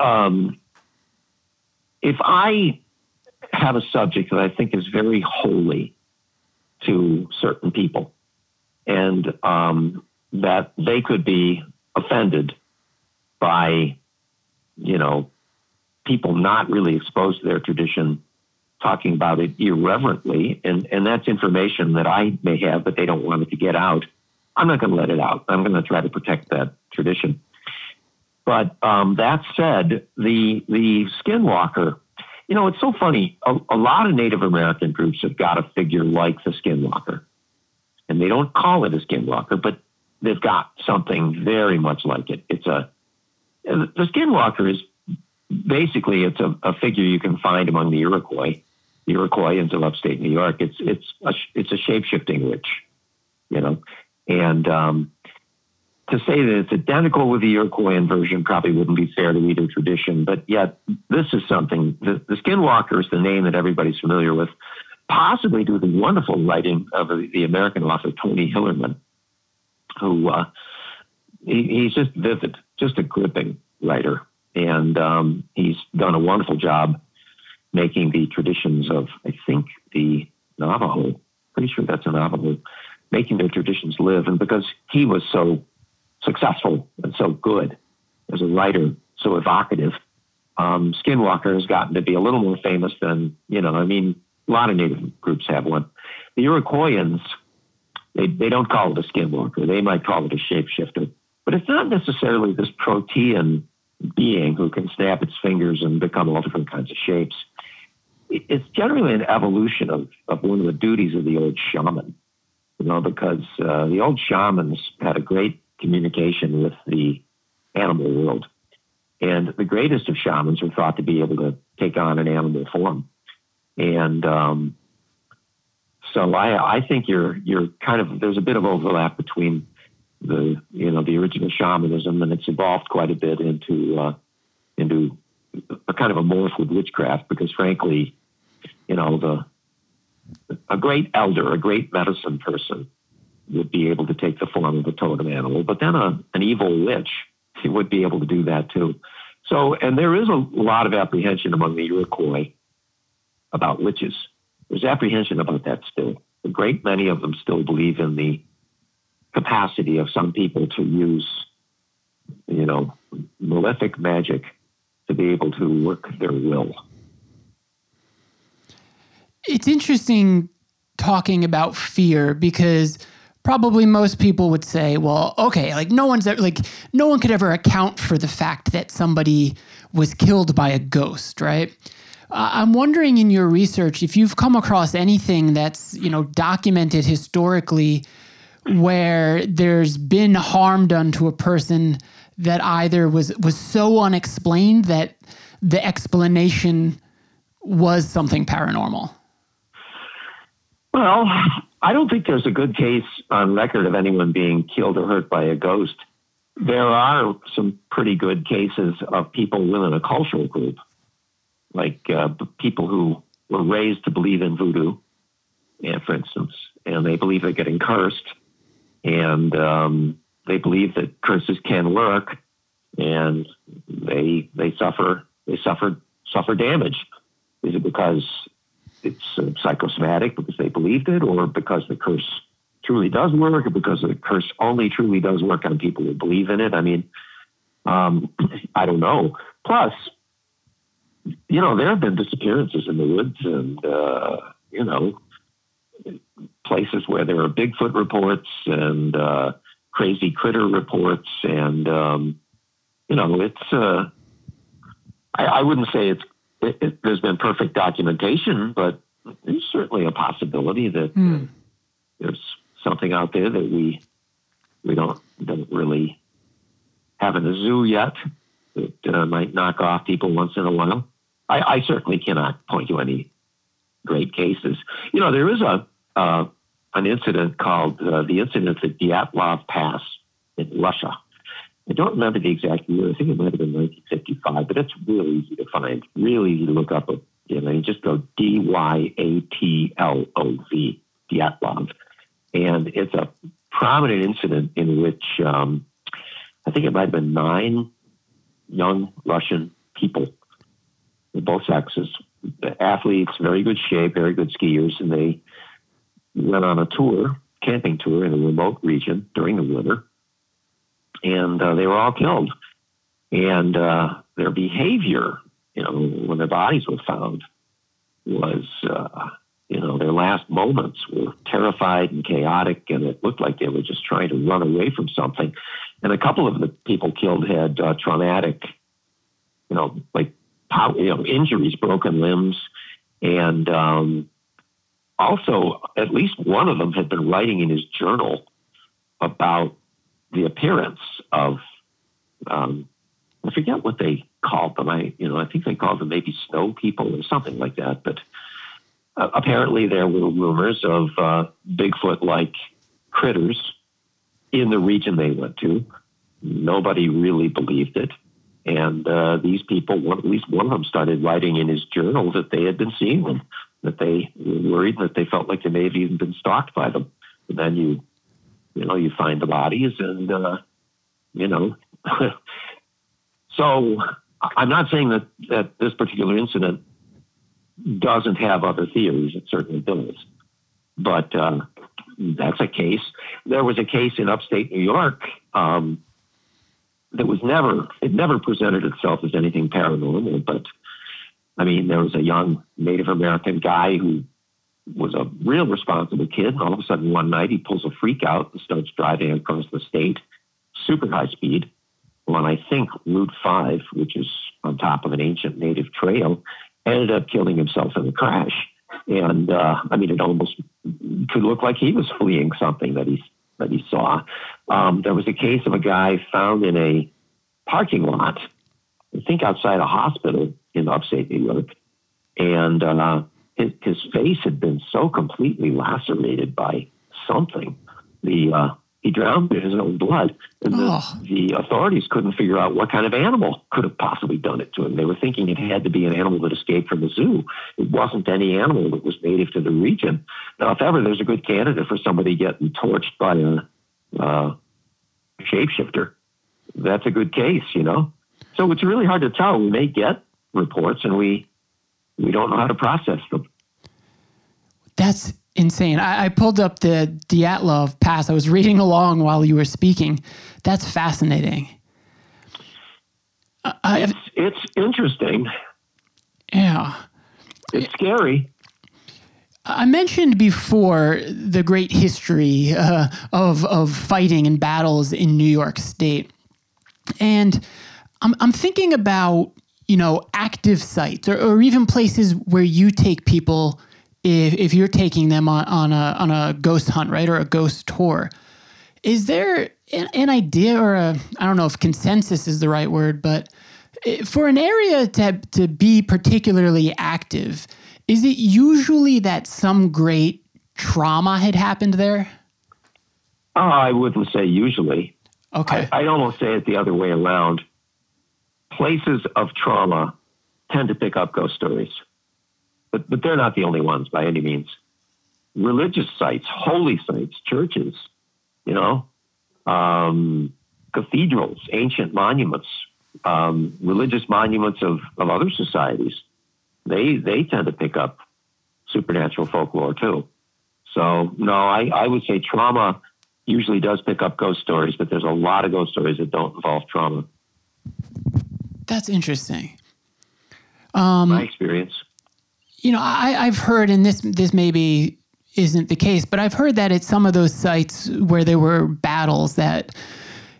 um, if I have a subject that I think is very holy to certain people, and um, that they could be offended by, you know, people not really exposed to their tradition talking about it irreverently, and, and that's information that I may have, but they don't want it to get out. I'm not going to let it out. I'm going to try to protect that tradition. But um, that said, the the skinwalker, you know, it's so funny. A, a lot of Native American groups have got a figure like the skinwalker, and they don't call it a skinwalker, but they've got something very much like it. It's a the skinwalker is basically it's a, a figure you can find among the Iroquois, the Iroquoians of upstate New York. It's it's a, it's a shape shifting witch, you know, and um, to say that it's identical with the Iroquoian version probably wouldn't be fair to either tradition. But yet, this is something. The, the Skinwalker is the name that everybody's familiar with, possibly due to the wonderful writing of the, American author Tony Hillerman, who uh, he, he's just vivid, just a gripping writer, and um, he's done a wonderful job making the traditions of, I think, the Navajo. Pretty sure that's a Navajo, making their traditions live. And because he was so successful and so good as a writer, so evocative, um, Skinwalker has gotten to be a little more famous than, you know, I mean, a lot of Native groups have one. The Iroquoians, they, they don't call it a skinwalker. They might call it a shapeshifter. But it's not necessarily this protean being who can snap its fingers and become all different kinds of shapes. It's generally an evolution of, of one of the duties of the old shaman, you know, because uh, the old shamans had a great communication with the animal world. And the greatest of shamans were thought to be able to take on an animal form. And um, so I, I think you're you're kind of there's a bit of overlap between the you know the original shamanism and it's evolved quite a bit into uh, into a kind of a morph with witchcraft because frankly, you know the a great elder, a great medicine person would be able to take the form of a totem animal, but then a, an evil witch would be able to do that too. So, and there is a lot of apprehension among the Iroquois about witches. There's apprehension about that still. A great many of them still believe in the capacity of some people to use, you know, malefic magic to be able to work their will. It's interesting talking about fear because probably most people would say, well, okay, like no one's like no one could ever account for the fact that somebody was killed by a ghost, right? Uh, I'm wondering in your research if you've come across anything that's, you know, documented historically where there's been harm done to a person that either was was so unexplained that the explanation was something paranormal? Well, I don't think there's a good case on record of anyone being killed or hurt by a ghost. There are some pretty good cases of people within a cultural group, like uh, people who were raised to believe in voodoo, and for instance, and they believe they're getting cursed, and um, they believe that curses can work, and they they suffer they suffer suffer damage. Is it because it's uh, psychosomatic because they believed it, or because the curse truly does work, or because the curse only truly does work on people who believe in it? I mean, um, I don't know. Plus, you know, there have been disappearances in the woods, and uh, you know, places where there are Bigfoot reports and uh, crazy critter reports, and um, you know, it's. Uh, I, I wouldn't say it's it, it, there's been perfect documentation, but there's certainly a possibility that uh, there's something out there that we we don't don't really have in the zoo yet that uh, might knock off people once in a while. I, I certainly cannot point to any great cases. You know, there is a uh, an incident called uh, the incident at Dyatlov Pass in Russia. I don't remember the exact year. I think it might have been 1955, but it's really easy to find. Really easy to look up. You know, you just go D Y A T L O V, Dyatlov, and it's a prominent incident in which um, I think it might have been nine young Russian people, both sexes, athletes, very good shape, very good skiers, and they went on a tour, camping tour in a remote region during the winter and uh, they were all killed. And uh, their behavior, you know, when their bodies were found, was, uh, you know, their last moments were terrified and chaotic, and it looked like they were just trying to run away from something. And a couple of the people killed had uh, traumatic, you know, like you know, injuries, broken limbs, and um, also at least one of them had been writing in his journal about the appearance of um, I forget what they called them. I you know I think they called them maybe snow people or something like that. But uh, apparently there were rumors of uh, Bigfoot like critters in the region they went to. Nobody really believed it. And uh, these people, one, at least one of them, started writing in his journal that they had been seeing them, that they were worried, that they felt like they may have even been stalked by them. And then you you know, you find the bodies and, uh, you know, so I'm not saying that, that this particular incident doesn't have other theories. It certainly does. But uh, that's a case. There was a case in upstate New York um, that was never, it never presented itself as anything paranormal. But I mean, there was a young Native American guy who was a real responsible kid. And all of a sudden, one night, he pulls a freak out and starts driving across the state, super high speed, on I think Route 5, which is on top of an ancient native trail, ended up killing himself in the crash. And uh, I mean, it almost could look like he was fleeing something that he that he saw. Um, there was a case of a guy found in a parking lot, I think outside a hospital in upstate New York, and uh, his, his face had been so completely lacerated by something. The uh, he drowned in his own blood, and the, Oh. the authorities couldn't figure out what kind of animal could have possibly done it to him. They were thinking it had to be an animal that escaped from the zoo. It wasn't any animal that was native to the region. Now, if ever there's a good candidate for somebody getting torched by a uh, shapeshifter, that's a good case, you know. So it's really hard to tell. We may get reports, and we we don't know how to process them. That's insane. I, I pulled up the Dyatlov Pass. I was reading along while you were speaking. That's fascinating. It's it's interesting. yeah. It's scary. I mentioned before the great history uh, of of fighting and battles in New York State, and I'm I'm thinking about you know active sites or, or even places where you take people if if you're taking them on, on a on a ghost hunt right or a ghost tour. Is there an, an idea or a I don't know if consensus is the right word, but eh, for an area to to be particularly active, is it usually that some great trauma had happened there? Oh, I wouldn't say usually. Okay. I, I'd almost say it the other way around. Places of trauma tend to pick up ghost stories, but but they're not the only ones by any means. Religious sites, holy sites, churches, you know, um, cathedrals, ancient monuments, um, religious monuments of, of other societies, they they tend to pick up supernatural folklore too. So no, I, I would say trauma usually does pick up ghost stories, but there's a lot of ghost stories that don't involve trauma. That's interesting. My experience. You know, I, I've heard, and this this maybe isn't the case, but I've heard that at some of those sites where there were battles, that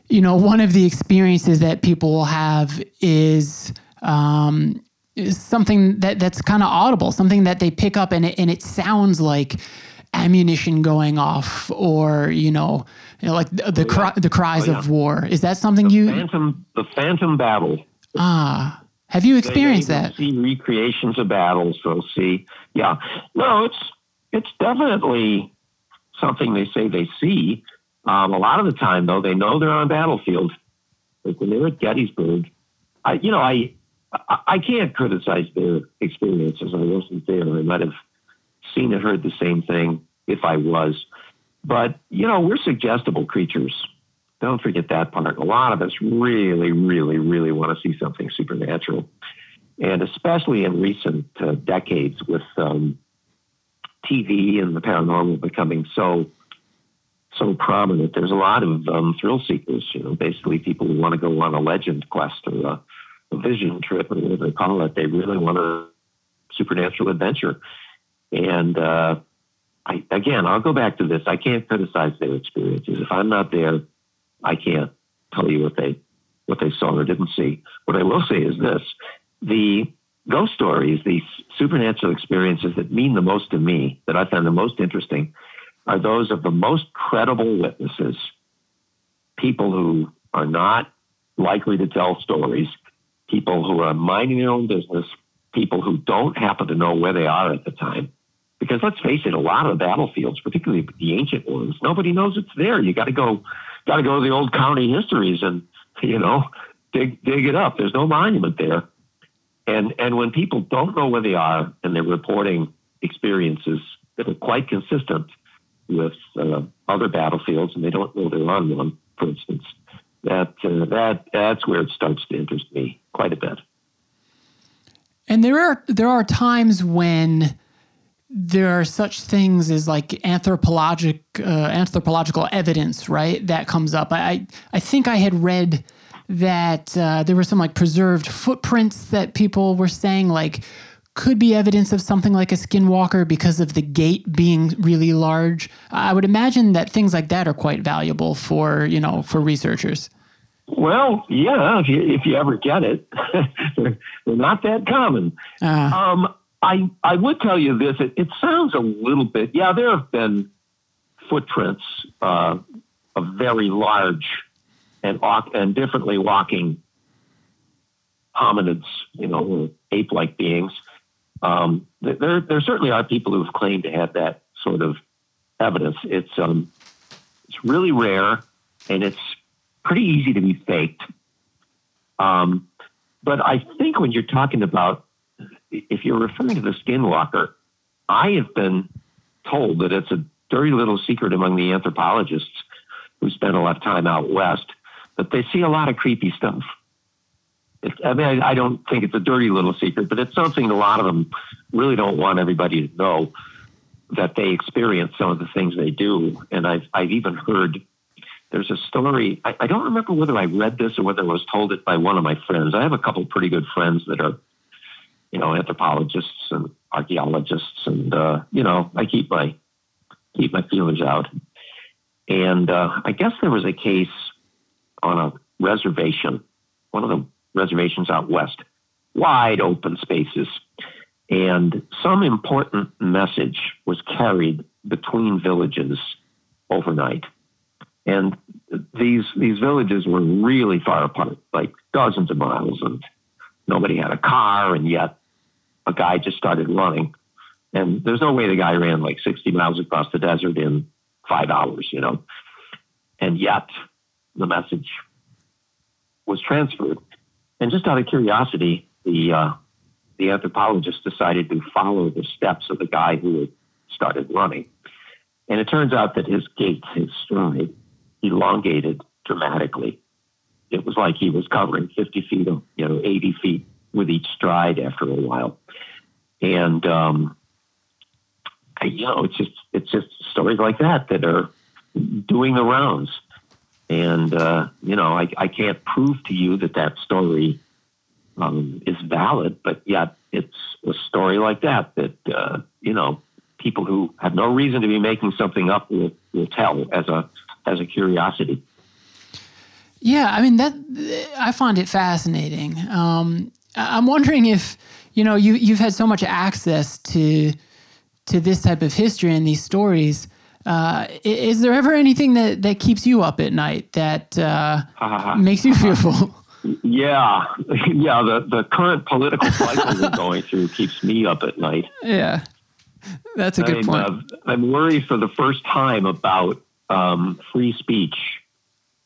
you know, one of the experiences that people will have is um, is something that that's kind of audible, something that they pick up, and it and it sounds like ammunition going off, or you know, you know like the the, cry, the cries Oh, yeah. of war. Is that something you Phantom, the phantom battle. ah? Have you experienced They- they that? See recreations of battles. They'll see. Yeah. No, it's it's definitely something they say they see. Um, a lot of the time, though, they know they're on a battlefield. Like when they were at Gettysburg, I you know I I, can't criticize their experiences. I wasn't there. I might have seen and heard the same thing if I was. But you know, we're suggestible creatures. Don't forget that part. A lot of us really, really, really want to see something supernatural. And especially in recent uh, decades with um, TV and the paranormal becoming so so prominent, there's a lot of um, thrill seekers, you know, basically people who want to go on a legend quest or a, a vision trip or whatever they call it. They really want a supernatural adventure. And uh, I, again, I'll go back to this. I can't criticize their experiences. If I'm not there, I can't tell you what they what they saw or didn't see. What I will say is this: the ghost stories, the supernatural experiences that mean the most to me, that I find the most interesting, are those of the most credible witnesses, people who are not likely to tell stories, people who are minding their own business, people who don't happen to know where they are at the time. Because let's face it, a lot of battlefields, particularly the ancient ones, nobody knows it's there. You got to go, got to go to the old county histories and you know dig dig it up. There's no monument there, and and when people don't know where they are and they're reporting experiences that are quite consistent with uh, other battlefields, and they don't know they're on one, for instance, that uh, that that's where it starts to interest me quite a bit. And there are there are times when there are such things as like anthropologic uh, anthropological evidence, right? That comes up. I I think I had read that uh, there were some like preserved footprints that people were saying like could be evidence of something like a skinwalker because of the gait being really large. I would imagine that things like that are quite valuable for you know for researchers. Well, yeah, if you if you ever get it, they're, they're not that common. Uh, Um, I I would tell you this. It, it sounds a little bit. Yeah, there have been footprints uh, of very large and and differently walking hominids, you know, ape-like beings. Um, there there certainly are people who have claimed to have that sort of evidence. It's um, it's really rare, and it's pretty easy to be faked. Um, but I think when you're talking about if you're referring to the skinwalker, I have been told that it's a dirty little secret among the anthropologists who spend a lot of time out west that they see a lot of creepy stuff. It's, I mean, I, I don't think it's a dirty little secret, but it's something a lot of them really don't want everybody to know that they experience some of the things they do. And I've, I've even heard there's a story. I, I don't remember whether I read this or whether I was told it by one of my friends. I have a couple pretty good friends that are you know, anthropologists and archaeologists, and uh, you know, I keep my keep my feelers out. And uh, I guess there was a case on a reservation, one of the reservations out west, wide open spaces, and some important message was carried between villages overnight. And these these villages were really far apart, like dozens of miles, and nobody had a car, and yet a guy just started running. And there's no way the guy ran like 60 miles across the desert in five hours, you know. And yet the message was transferred. And just out of curiosity, the uh, the anthropologist decided to follow the steps of the guy who had started running. And it turns out that his gait, his stride, elongated dramatically. It was like he was covering 50 feet, of, you know, 80 feet with each stride after a while. And, um, I, you know, it's just, it's just stories like that that are doing the rounds. And, uh, you know, I, I can't prove to you that that story um, is valid, but yet it's a story like that that, uh, you know, people who have no reason to be making something up will, will tell as a, as a curiosity. Yeah, I mean that I find it fascinating. Um, I'm wondering if you know you you've had so much access to to this type of history and these stories. Uh, is there ever anything that, that keeps you up at night that uh, makes you fearful? Yeah, yeah. The the current political cycle we're going through keeps me up at night. Yeah, that's a good I'm, point. Uh, I'm worried for the first time about um, free speech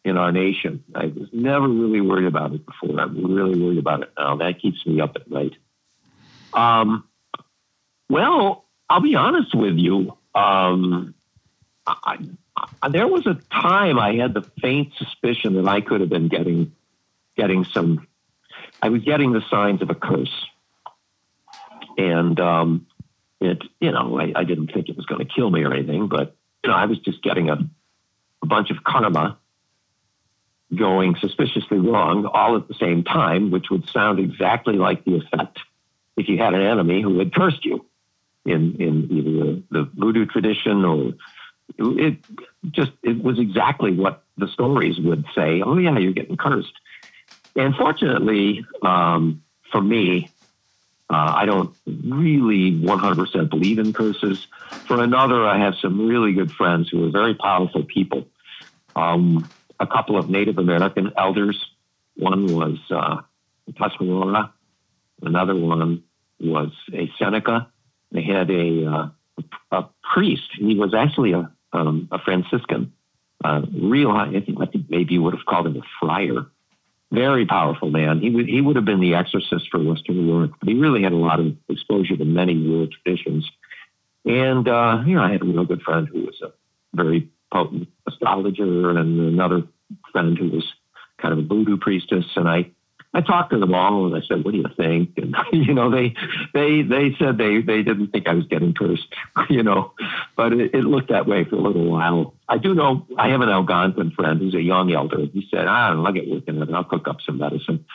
in our nation. I was never really worried about it before. I'm really worried about it now. That keeps me up at night. Um, well, I'll be honest with you. Um, I, I, there was a time I had the faint suspicion that I could have been getting getting some. I was getting the signs of a curse, and um, it you know I, I didn't think it was going to kill me or anything, but you know I was just getting a, a bunch of karma going suspiciously wrong all at the same time, which would sound exactly like the effect if you had an enemy who had cursed you in in either the voodoo tradition or it just it was exactly what the stories would say. Oh yeah, you're getting cursed. And fortunately, um, for me, uh, I don't really 100% believe in curses. For another, I have some really good friends who are very powerful people. Um, a couple of Native American elders. One was uh, Tuscarora. Another one was a Seneca. They had a, uh, a priest. He was actually a, um, a Franciscan. Uh, real, I think, I think maybe you would have called him a friar. Very powerful man. He would he would have been the exorcist for Western Europe. But he really had a lot of exposure to many world traditions. And uh, you know, I had a real good friend who was a very potent astrologer, and another friend who was kind of a voodoo priestess. And I I talked to them all, and I said, "What do you think?" And you know, they they they said they they didn't think I was getting cursed, you know, but it, it looked that way for a little while. I do know I have an Algonquin friend who's a young elder. He said, "I don't I'll get working it. I'll cook up some medicine."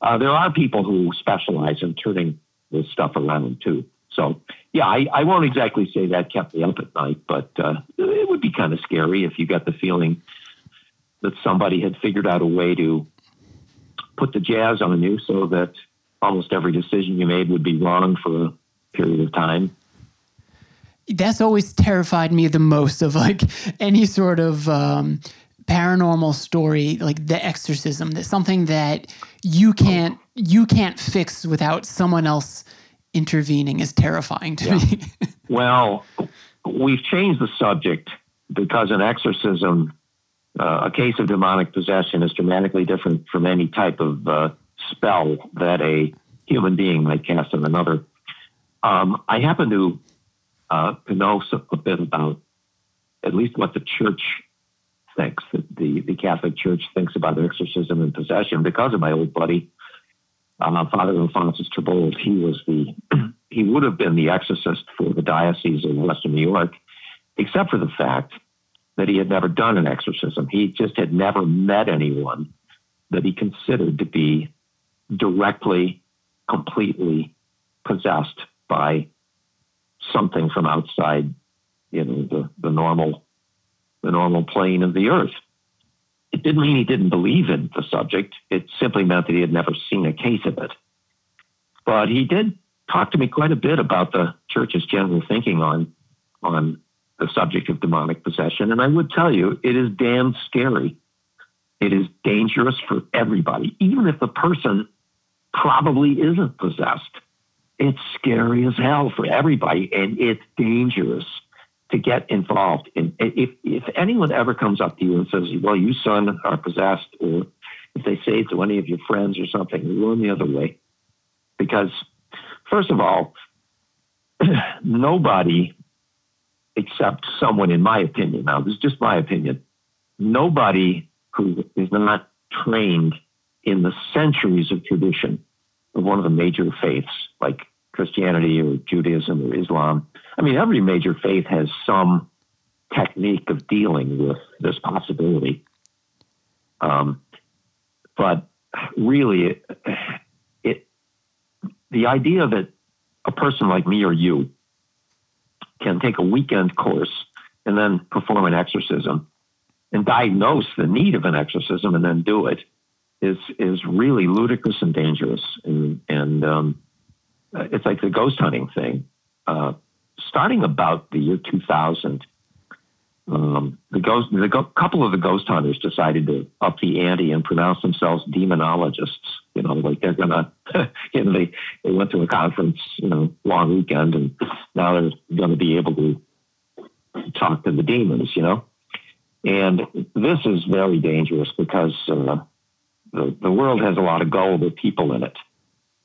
Uh, there are people who specialize in turning this stuff around too. So yeah, I, I won't exactly say that kept me up at night, but uh, it would be kind of scary if you got the feeling that somebody had figured out a way to put the jazz on you so that almost every decision you made would be wrong for a period of time. That's always terrified me the most of like any sort of um, paranormal story, like the exorcism. That's something that you can't you can't fix without someone else intervening is terrifying to Yeah. me. Well, we've changed the subject because an exorcism, uh, a case of demonic possession, is dramatically different from any type of uh, spell that a human being might cast on another. Um, I happen to uh, know a bit about at least what the church thinks, that the, the Catholic Church thinks about exorcism and possession because of my old buddy, uh, Father Alphonsus Trabold. He was the he would have been the exorcist for the diocese of Western New York, except for the fact that he had never done an exorcism. He just had never met anyone that he considered to be directly, completely possessed by something from outside, you know, the, the normal, the normal plane of the earth. It didn't mean he didn't believe in the subject. It simply meant that he had never seen a case of it. But he did talk to me quite a bit about the church's general thinking on on the subject of demonic possession. And I would tell you, it is damn scary It is dangerous for everybody, even if the person probably isn't possessed. It's scary as hell for everybody, and it's dangerous to get involved. In if if anyone ever comes up to you and says, "Well, you son are possessed," or if they say it to any of your friends or something, run the other way, because first of all, nobody except someone, in my opinion, now this is just my opinion, nobody who is not trained in the centuries of tradition of one of the major faiths, like Christianity or Judaism or Islam. I mean, every major faith has some technique of dealing with this possibility. Um, but really, it, it, the idea that a person like me or you can take a weekend course and then perform an exorcism and diagnose the need of an exorcism and then do it is is really ludicrous and dangerous. And, and um, it's like the ghost hunting thing. Uh, starting about the year 2000, um, the ghost, the go- couple of the ghost hunters decided to up the ante and pronounce themselves demonologists. You know, like they're gonna, you know, they they went to a conference, you know, long weekend, and now they're going to be able to talk to the demons. You know, and this is very dangerous because uh, the the world has a lot of gullible people in it,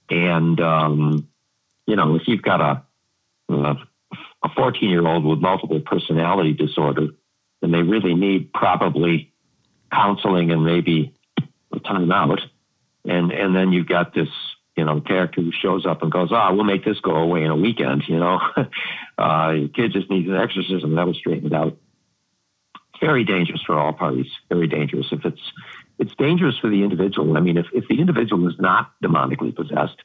and um, you know, if you've got a a 14 year old with multiple personality disorder, then they really need probably counseling and maybe a timeout. And and then you've got this you know character who shows up and goes, "Ah, oh, we'll make this go away in a weekend." You know, uh, kid just needs an exorcism that will straighten it out. Very dangerous for all parties. Very dangerous. If it's it's dangerous for the individual. I mean, if if the individual is not demonically possessed,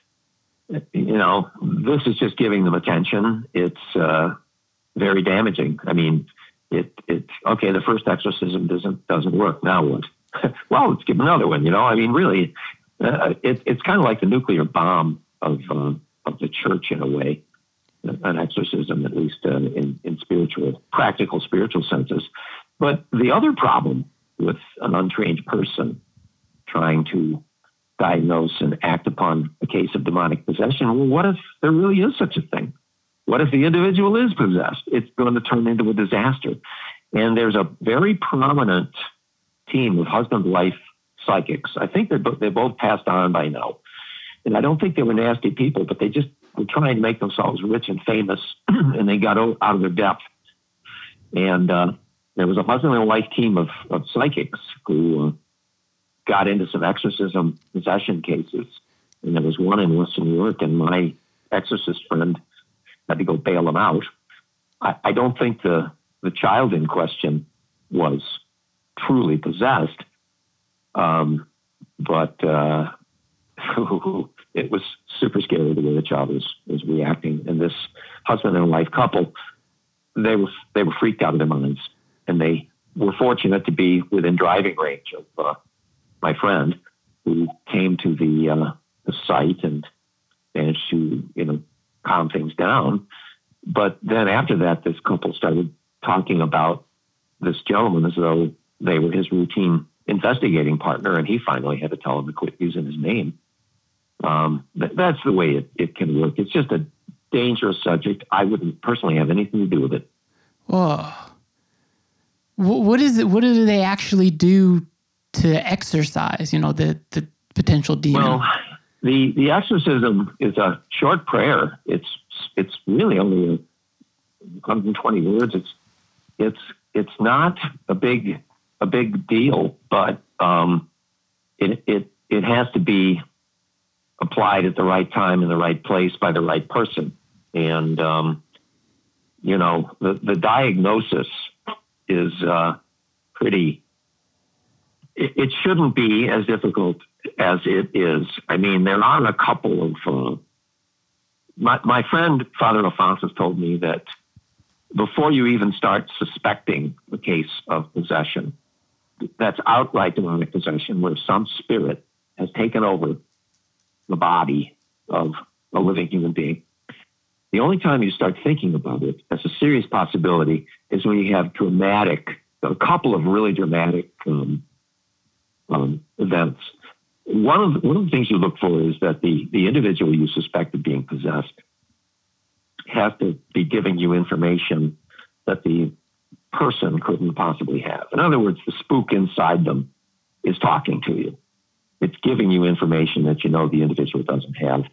you know, this is just giving them attention. It's uh, very damaging. I mean, it it okay. The first exorcism doesn't doesn't work. Now what? well, let's give another one. You know, I mean, really, uh, it, it's kind of like the nuclear bomb of uh, of the church in a way. An exorcism, at least uh, in in spiritual, practical spiritual senses. But the other problem with an untrained person trying to diagnose and act upon a case of demonic possession. Well, what if there really is such a thing? What if the individual is possessed? It's going to turn into a disaster. And there's a very prominent team of husband wife psychics. I think they're, they both passed on by now. And I don't think they were nasty people, but they just were trying to make themselves rich and famous, and they got out of their depth. And uh, there was a husband and wife team of, of psychics who uh, got into some exorcism possession cases. And there was one in Western New York, and my exorcist friend had to go bail him out. I, I don't think the, the child in question was truly possessed, um, but uh, it was super scary the way the child was, was reacting. And this husband and wife couple, they were they were freaked out of their minds, and they were fortunate to be within driving range of uh, my friend, who came to the, uh, the site and managed to, you know, calm things down. But then after that, this couple started talking about this gentleman as though they were his routine investigating partner, and he finally had to tell him to quit using his name. Um, that's the way it, it can work. It's just a dangerous subject. I wouldn't personally have anything to do with it. Whoa. What is it? What do they actually do to exorcise, you know, the, the potential demon? Well, the, the exorcism is a short prayer. It's, it's really only 120 words. It's, it's, it's not a big, a big deal, but, um, it, it, it has to be applied at the right time in the right place by the right person. And, um, you know, the, the diagnosis is, uh, pretty it, shouldn't be as difficult as it is. I mean, there are a couple of. Uh, my, my friend Father Alphonsus told me that before you even start suspecting the case of possession, that's outright demonic possession, where some spirit has taken over the body of a living human being. The only time you start thinking about it as a serious possibility is when you have dramatic, a couple of really dramatic um, um, events. One of one of the things you look for is that the the individual you suspect of being possessed has to be giving you information that the person couldn't possibly have. In other words, the spook inside them is talking to you. It's giving you information that you know the individual doesn't have.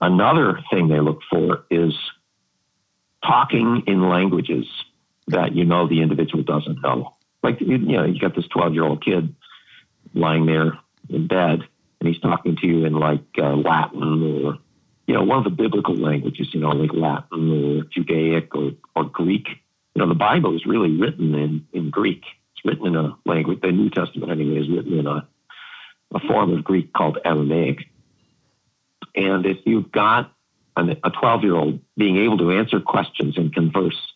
Another thing they look for is talking in languages that you know the individual doesn't know. Like, you know, you got this 12 year old kid lying there in bed and he's talking to you in like uh, Latin or, you know, one of the biblical languages, you know, like Latin or Judaic or, or Greek. You know, the Bible is really written in, in Greek. It's written in a language, the New Testament anyway, is written in a, a form of Greek called Aramaic. And if you've got an, a 12 year old being able to answer questions and converse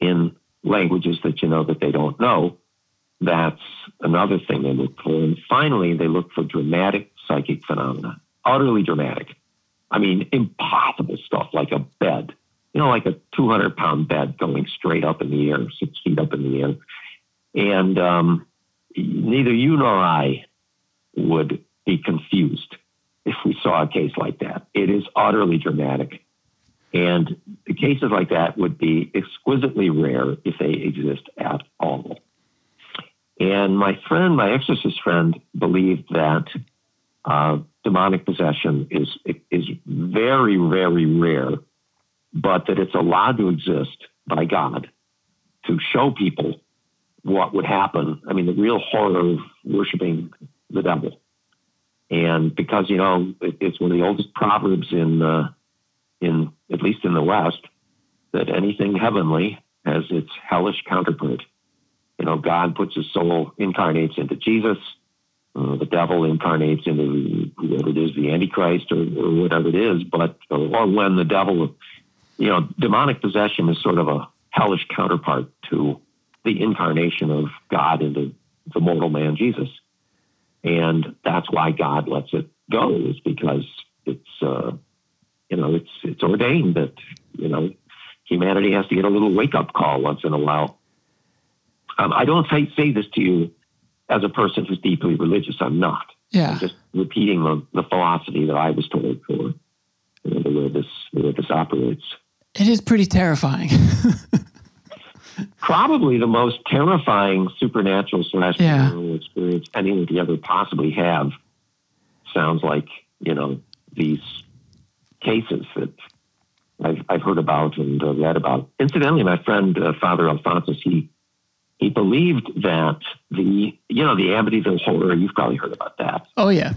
in languages that you know that they don't know, that's another thing they look for. And finally, they look for dramatic psychic phenomena, utterly dramatic. I mean, impossible stuff like a bed, you know, like a 200 pound bed going straight up in the air, six feet up in the air. And um, neither you nor I would be confused if we saw a case like that. It is utterly dramatic. And the cases like that would be exquisitely rare if they exist at all. And my friend, my exorcist friend, believed that uh, demonic possession is is very, very rare, but that it's allowed to exist by God to show people what would happen. I mean, the real horror of worshiping the devil. And because you know it, it's one of the oldest proverbs in uh, in at least in the West that anything heavenly has its hellish counterpart. You know, God puts his soul incarnates into Jesus. Uh, the devil incarnates into whoever it is, the Antichrist or, or whatever it is. But or when the devil, you know, demonic possession is sort of a hellish counterpart to the incarnation of God into the mortal man Jesus. And that's why God lets it go, is because it's, uh, you know, it's, it's ordained that, you know, humanity has to get a little wake up call once in a while. Um, I don't say, say this to you as a person who's deeply religious. I'm not. Yeah. I'm just repeating the, the philosophy that I was told for you know, the way this the way this operates. It is pretty terrifying. probably the most terrifying supernatural slash Yeah. paranormal experience anyone could ever possibly have. Sounds like you know these cases that I've I've heard about and uh, read about. Incidentally, my friend uh, Father Alphonsus he he believed that the you know the Amityville horror. You've probably heard about that. oh yeah.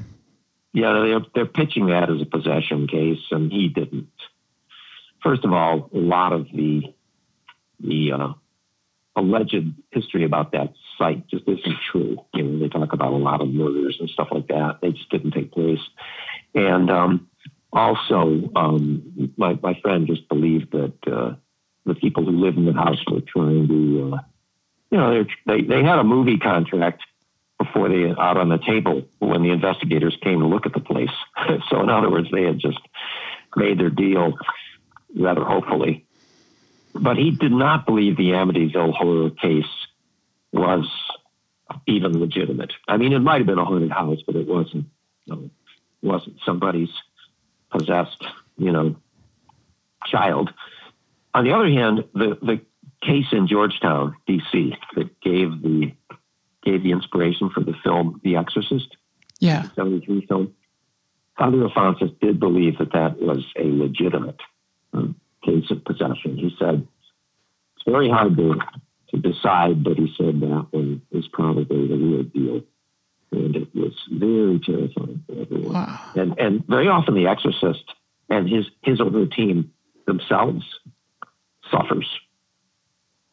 Yeah, they're they're pitching that as a possession case, and he didn't. First of all, a lot of the the uh, alleged history about that site just isn't true. You know, they talk about a lot of murders and stuff like that. They just didn't take place. And um, also, um, my my friend just believed that uh, the people who lived in the house were trying to, uh, you know, they they had a movie contract before they out on the table when the investigators came to look at the place. so, in other words, they had just made their deal rather hopefully. But he did not believe the Amityville horror case was even legitimate. I mean, it might have been a haunted house, but it wasn't. You know, wasn't somebody's possessed, you know, child. On the other hand, the the case in Georgetown, D.C., that gave the gave the inspiration for the film The Exorcist, Yeah. 73 film. Father Alphonsus did believe that that was a legitimate um, case of possession. He said it's very hard to, to decide, but he said that one is probably the real deal. And it was very terrifying for everyone. Wow. And, and very often the exorcist and his, his or her team themselves suffers.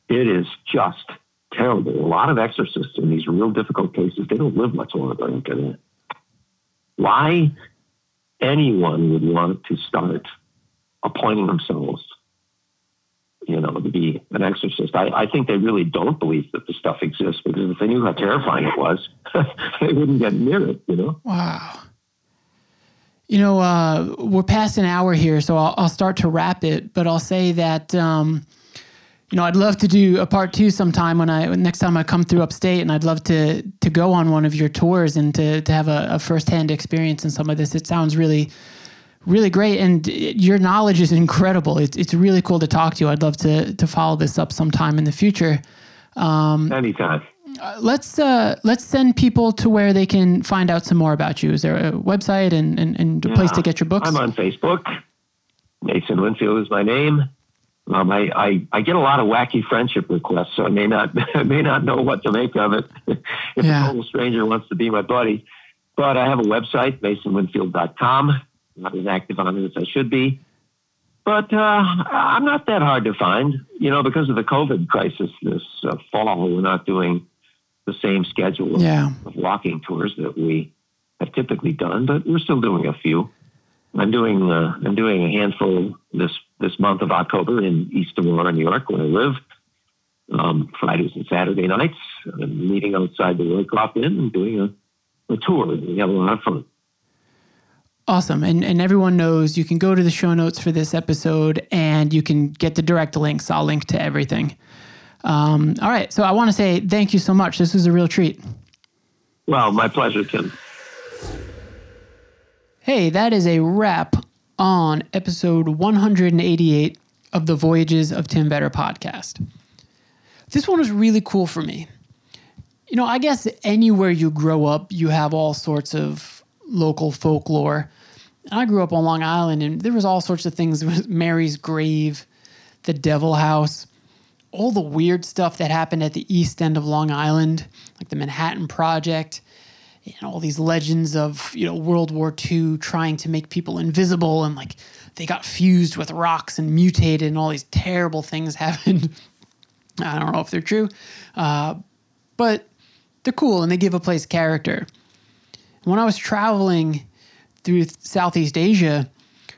It is just terrible. A lot of exorcists in these real difficult cases, they don't live much longer after that. Why anyone would want to start appointing themselves, you know, to be an exorcist, I, I think they really don't believe that the stuff exists because if they knew how terrifying it was, they wouldn't get near it, you know? Wow. You know, uh, we're past an hour here, so I'll, I'll start to wrap it, but I'll say that, um, you know, I'd love to do a part two sometime when I next time I come through upstate, and I'd love to to go on one of your tours and to to have a, a firsthand experience in some of this. It sounds really, really great, and it- your knowledge is incredible. It's it's really cool to talk to you. I'd love to to follow this up sometime in the future. Anytime. Let's uh, let's send people to where they can find out some more about you. Is there a website and and, and a place to get your books? I'm on Facebook. Mason Winfield is my name. Um, I, I, I get a lot of wacky friendship requests, so I may not I may not know what to make of it if Yeah. a total stranger wants to be my buddy. But I have a website, masonwinfield.com. Not as active on it as I should be. But uh, I'm not that hard to find, you know, because of the COVID crisis this uh, fall. We're not doing the same schedule of, Yeah. of walking tours that we have typically done, but we're still doing a few. I'm doing uh, I'm doing a handful this this month of October in East Aurora, New York, where I live. Um, Fridays and Saturday nights, I'm meeting outside the Roycroft Inn and doing a, a tour. We have a lot of fun. Awesome. And and everyone knows you can go to the show notes for this episode and you can get the direct links. I'll link to everything. Um, all right. So I want to say thank you so much. This was a real treat. Well, my pleasure, Tim. Hey, that is a wrap on episode 188 of the Voyages of Tim Vetter podcast. This one was really cool for me. You know, I guess anywhere you grow up, you have all sorts of local folklore. I grew up on Long Island, and there was all sorts of things. Mary's grave, the Devil House, all the weird stuff that happened at the east end of Long Island, like the Manhattan Project you know, all these legends of you know World War II trying to make people invisible and like they got fused with rocks and mutated and all these terrible things happened. I don't know if they're true, uh, but they're cool and they give a place character. When I was traveling through Southeast Asia,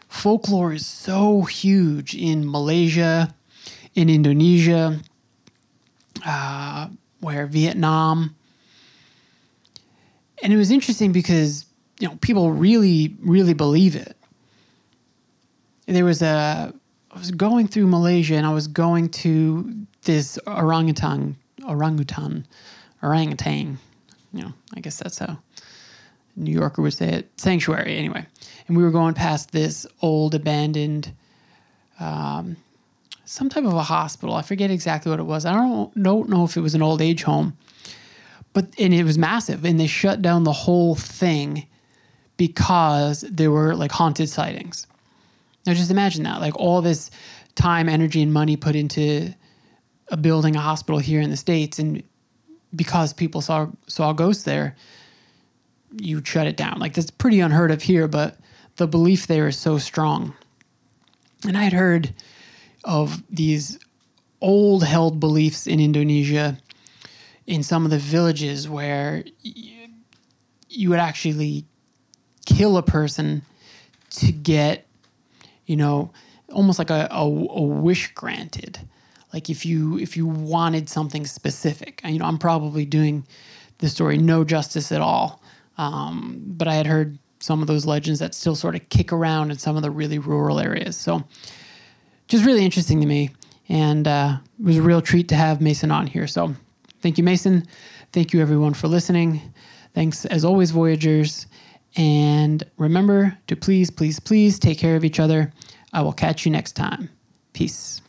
folklore is so huge in Malaysia, in Indonesia, uh, where Vietnam and it was interesting because you know people really really believe it. There was a i was going through malaysia and i was going to this orangutan orangutan orangutan you know i guess that's how new yorker would say it sanctuary anyway. And we were going past this old abandoned um, some type of a hospital. I forget exactly what it was. I don't, don't know if it was an old age home but and it was massive and they shut down the whole thing because there were like haunted sightings. Now just imagine that like all this time energy and money put into a building a hospital here in the states and because people saw saw ghosts there you shut it down. Like that's pretty unheard of here but the belief there is so strong. And i had heard of these old held beliefs in indonesia in some of the villages where y- you would actually kill a person to get, you know, almost like a, a, a wish granted. Like if you if you wanted something specific, you know, I'm probably doing the story no justice at all. Um, but I had heard some of those legends that still sort of kick around in some of the really rural areas. So just really interesting to me. And uh, it was a real treat to have Mason on here. So thank you, Mason. Thank you, everyone, for listening. Thanks, as always, Voyagers. And remember to please, please, please take care of each other. I will catch you next time. Peace.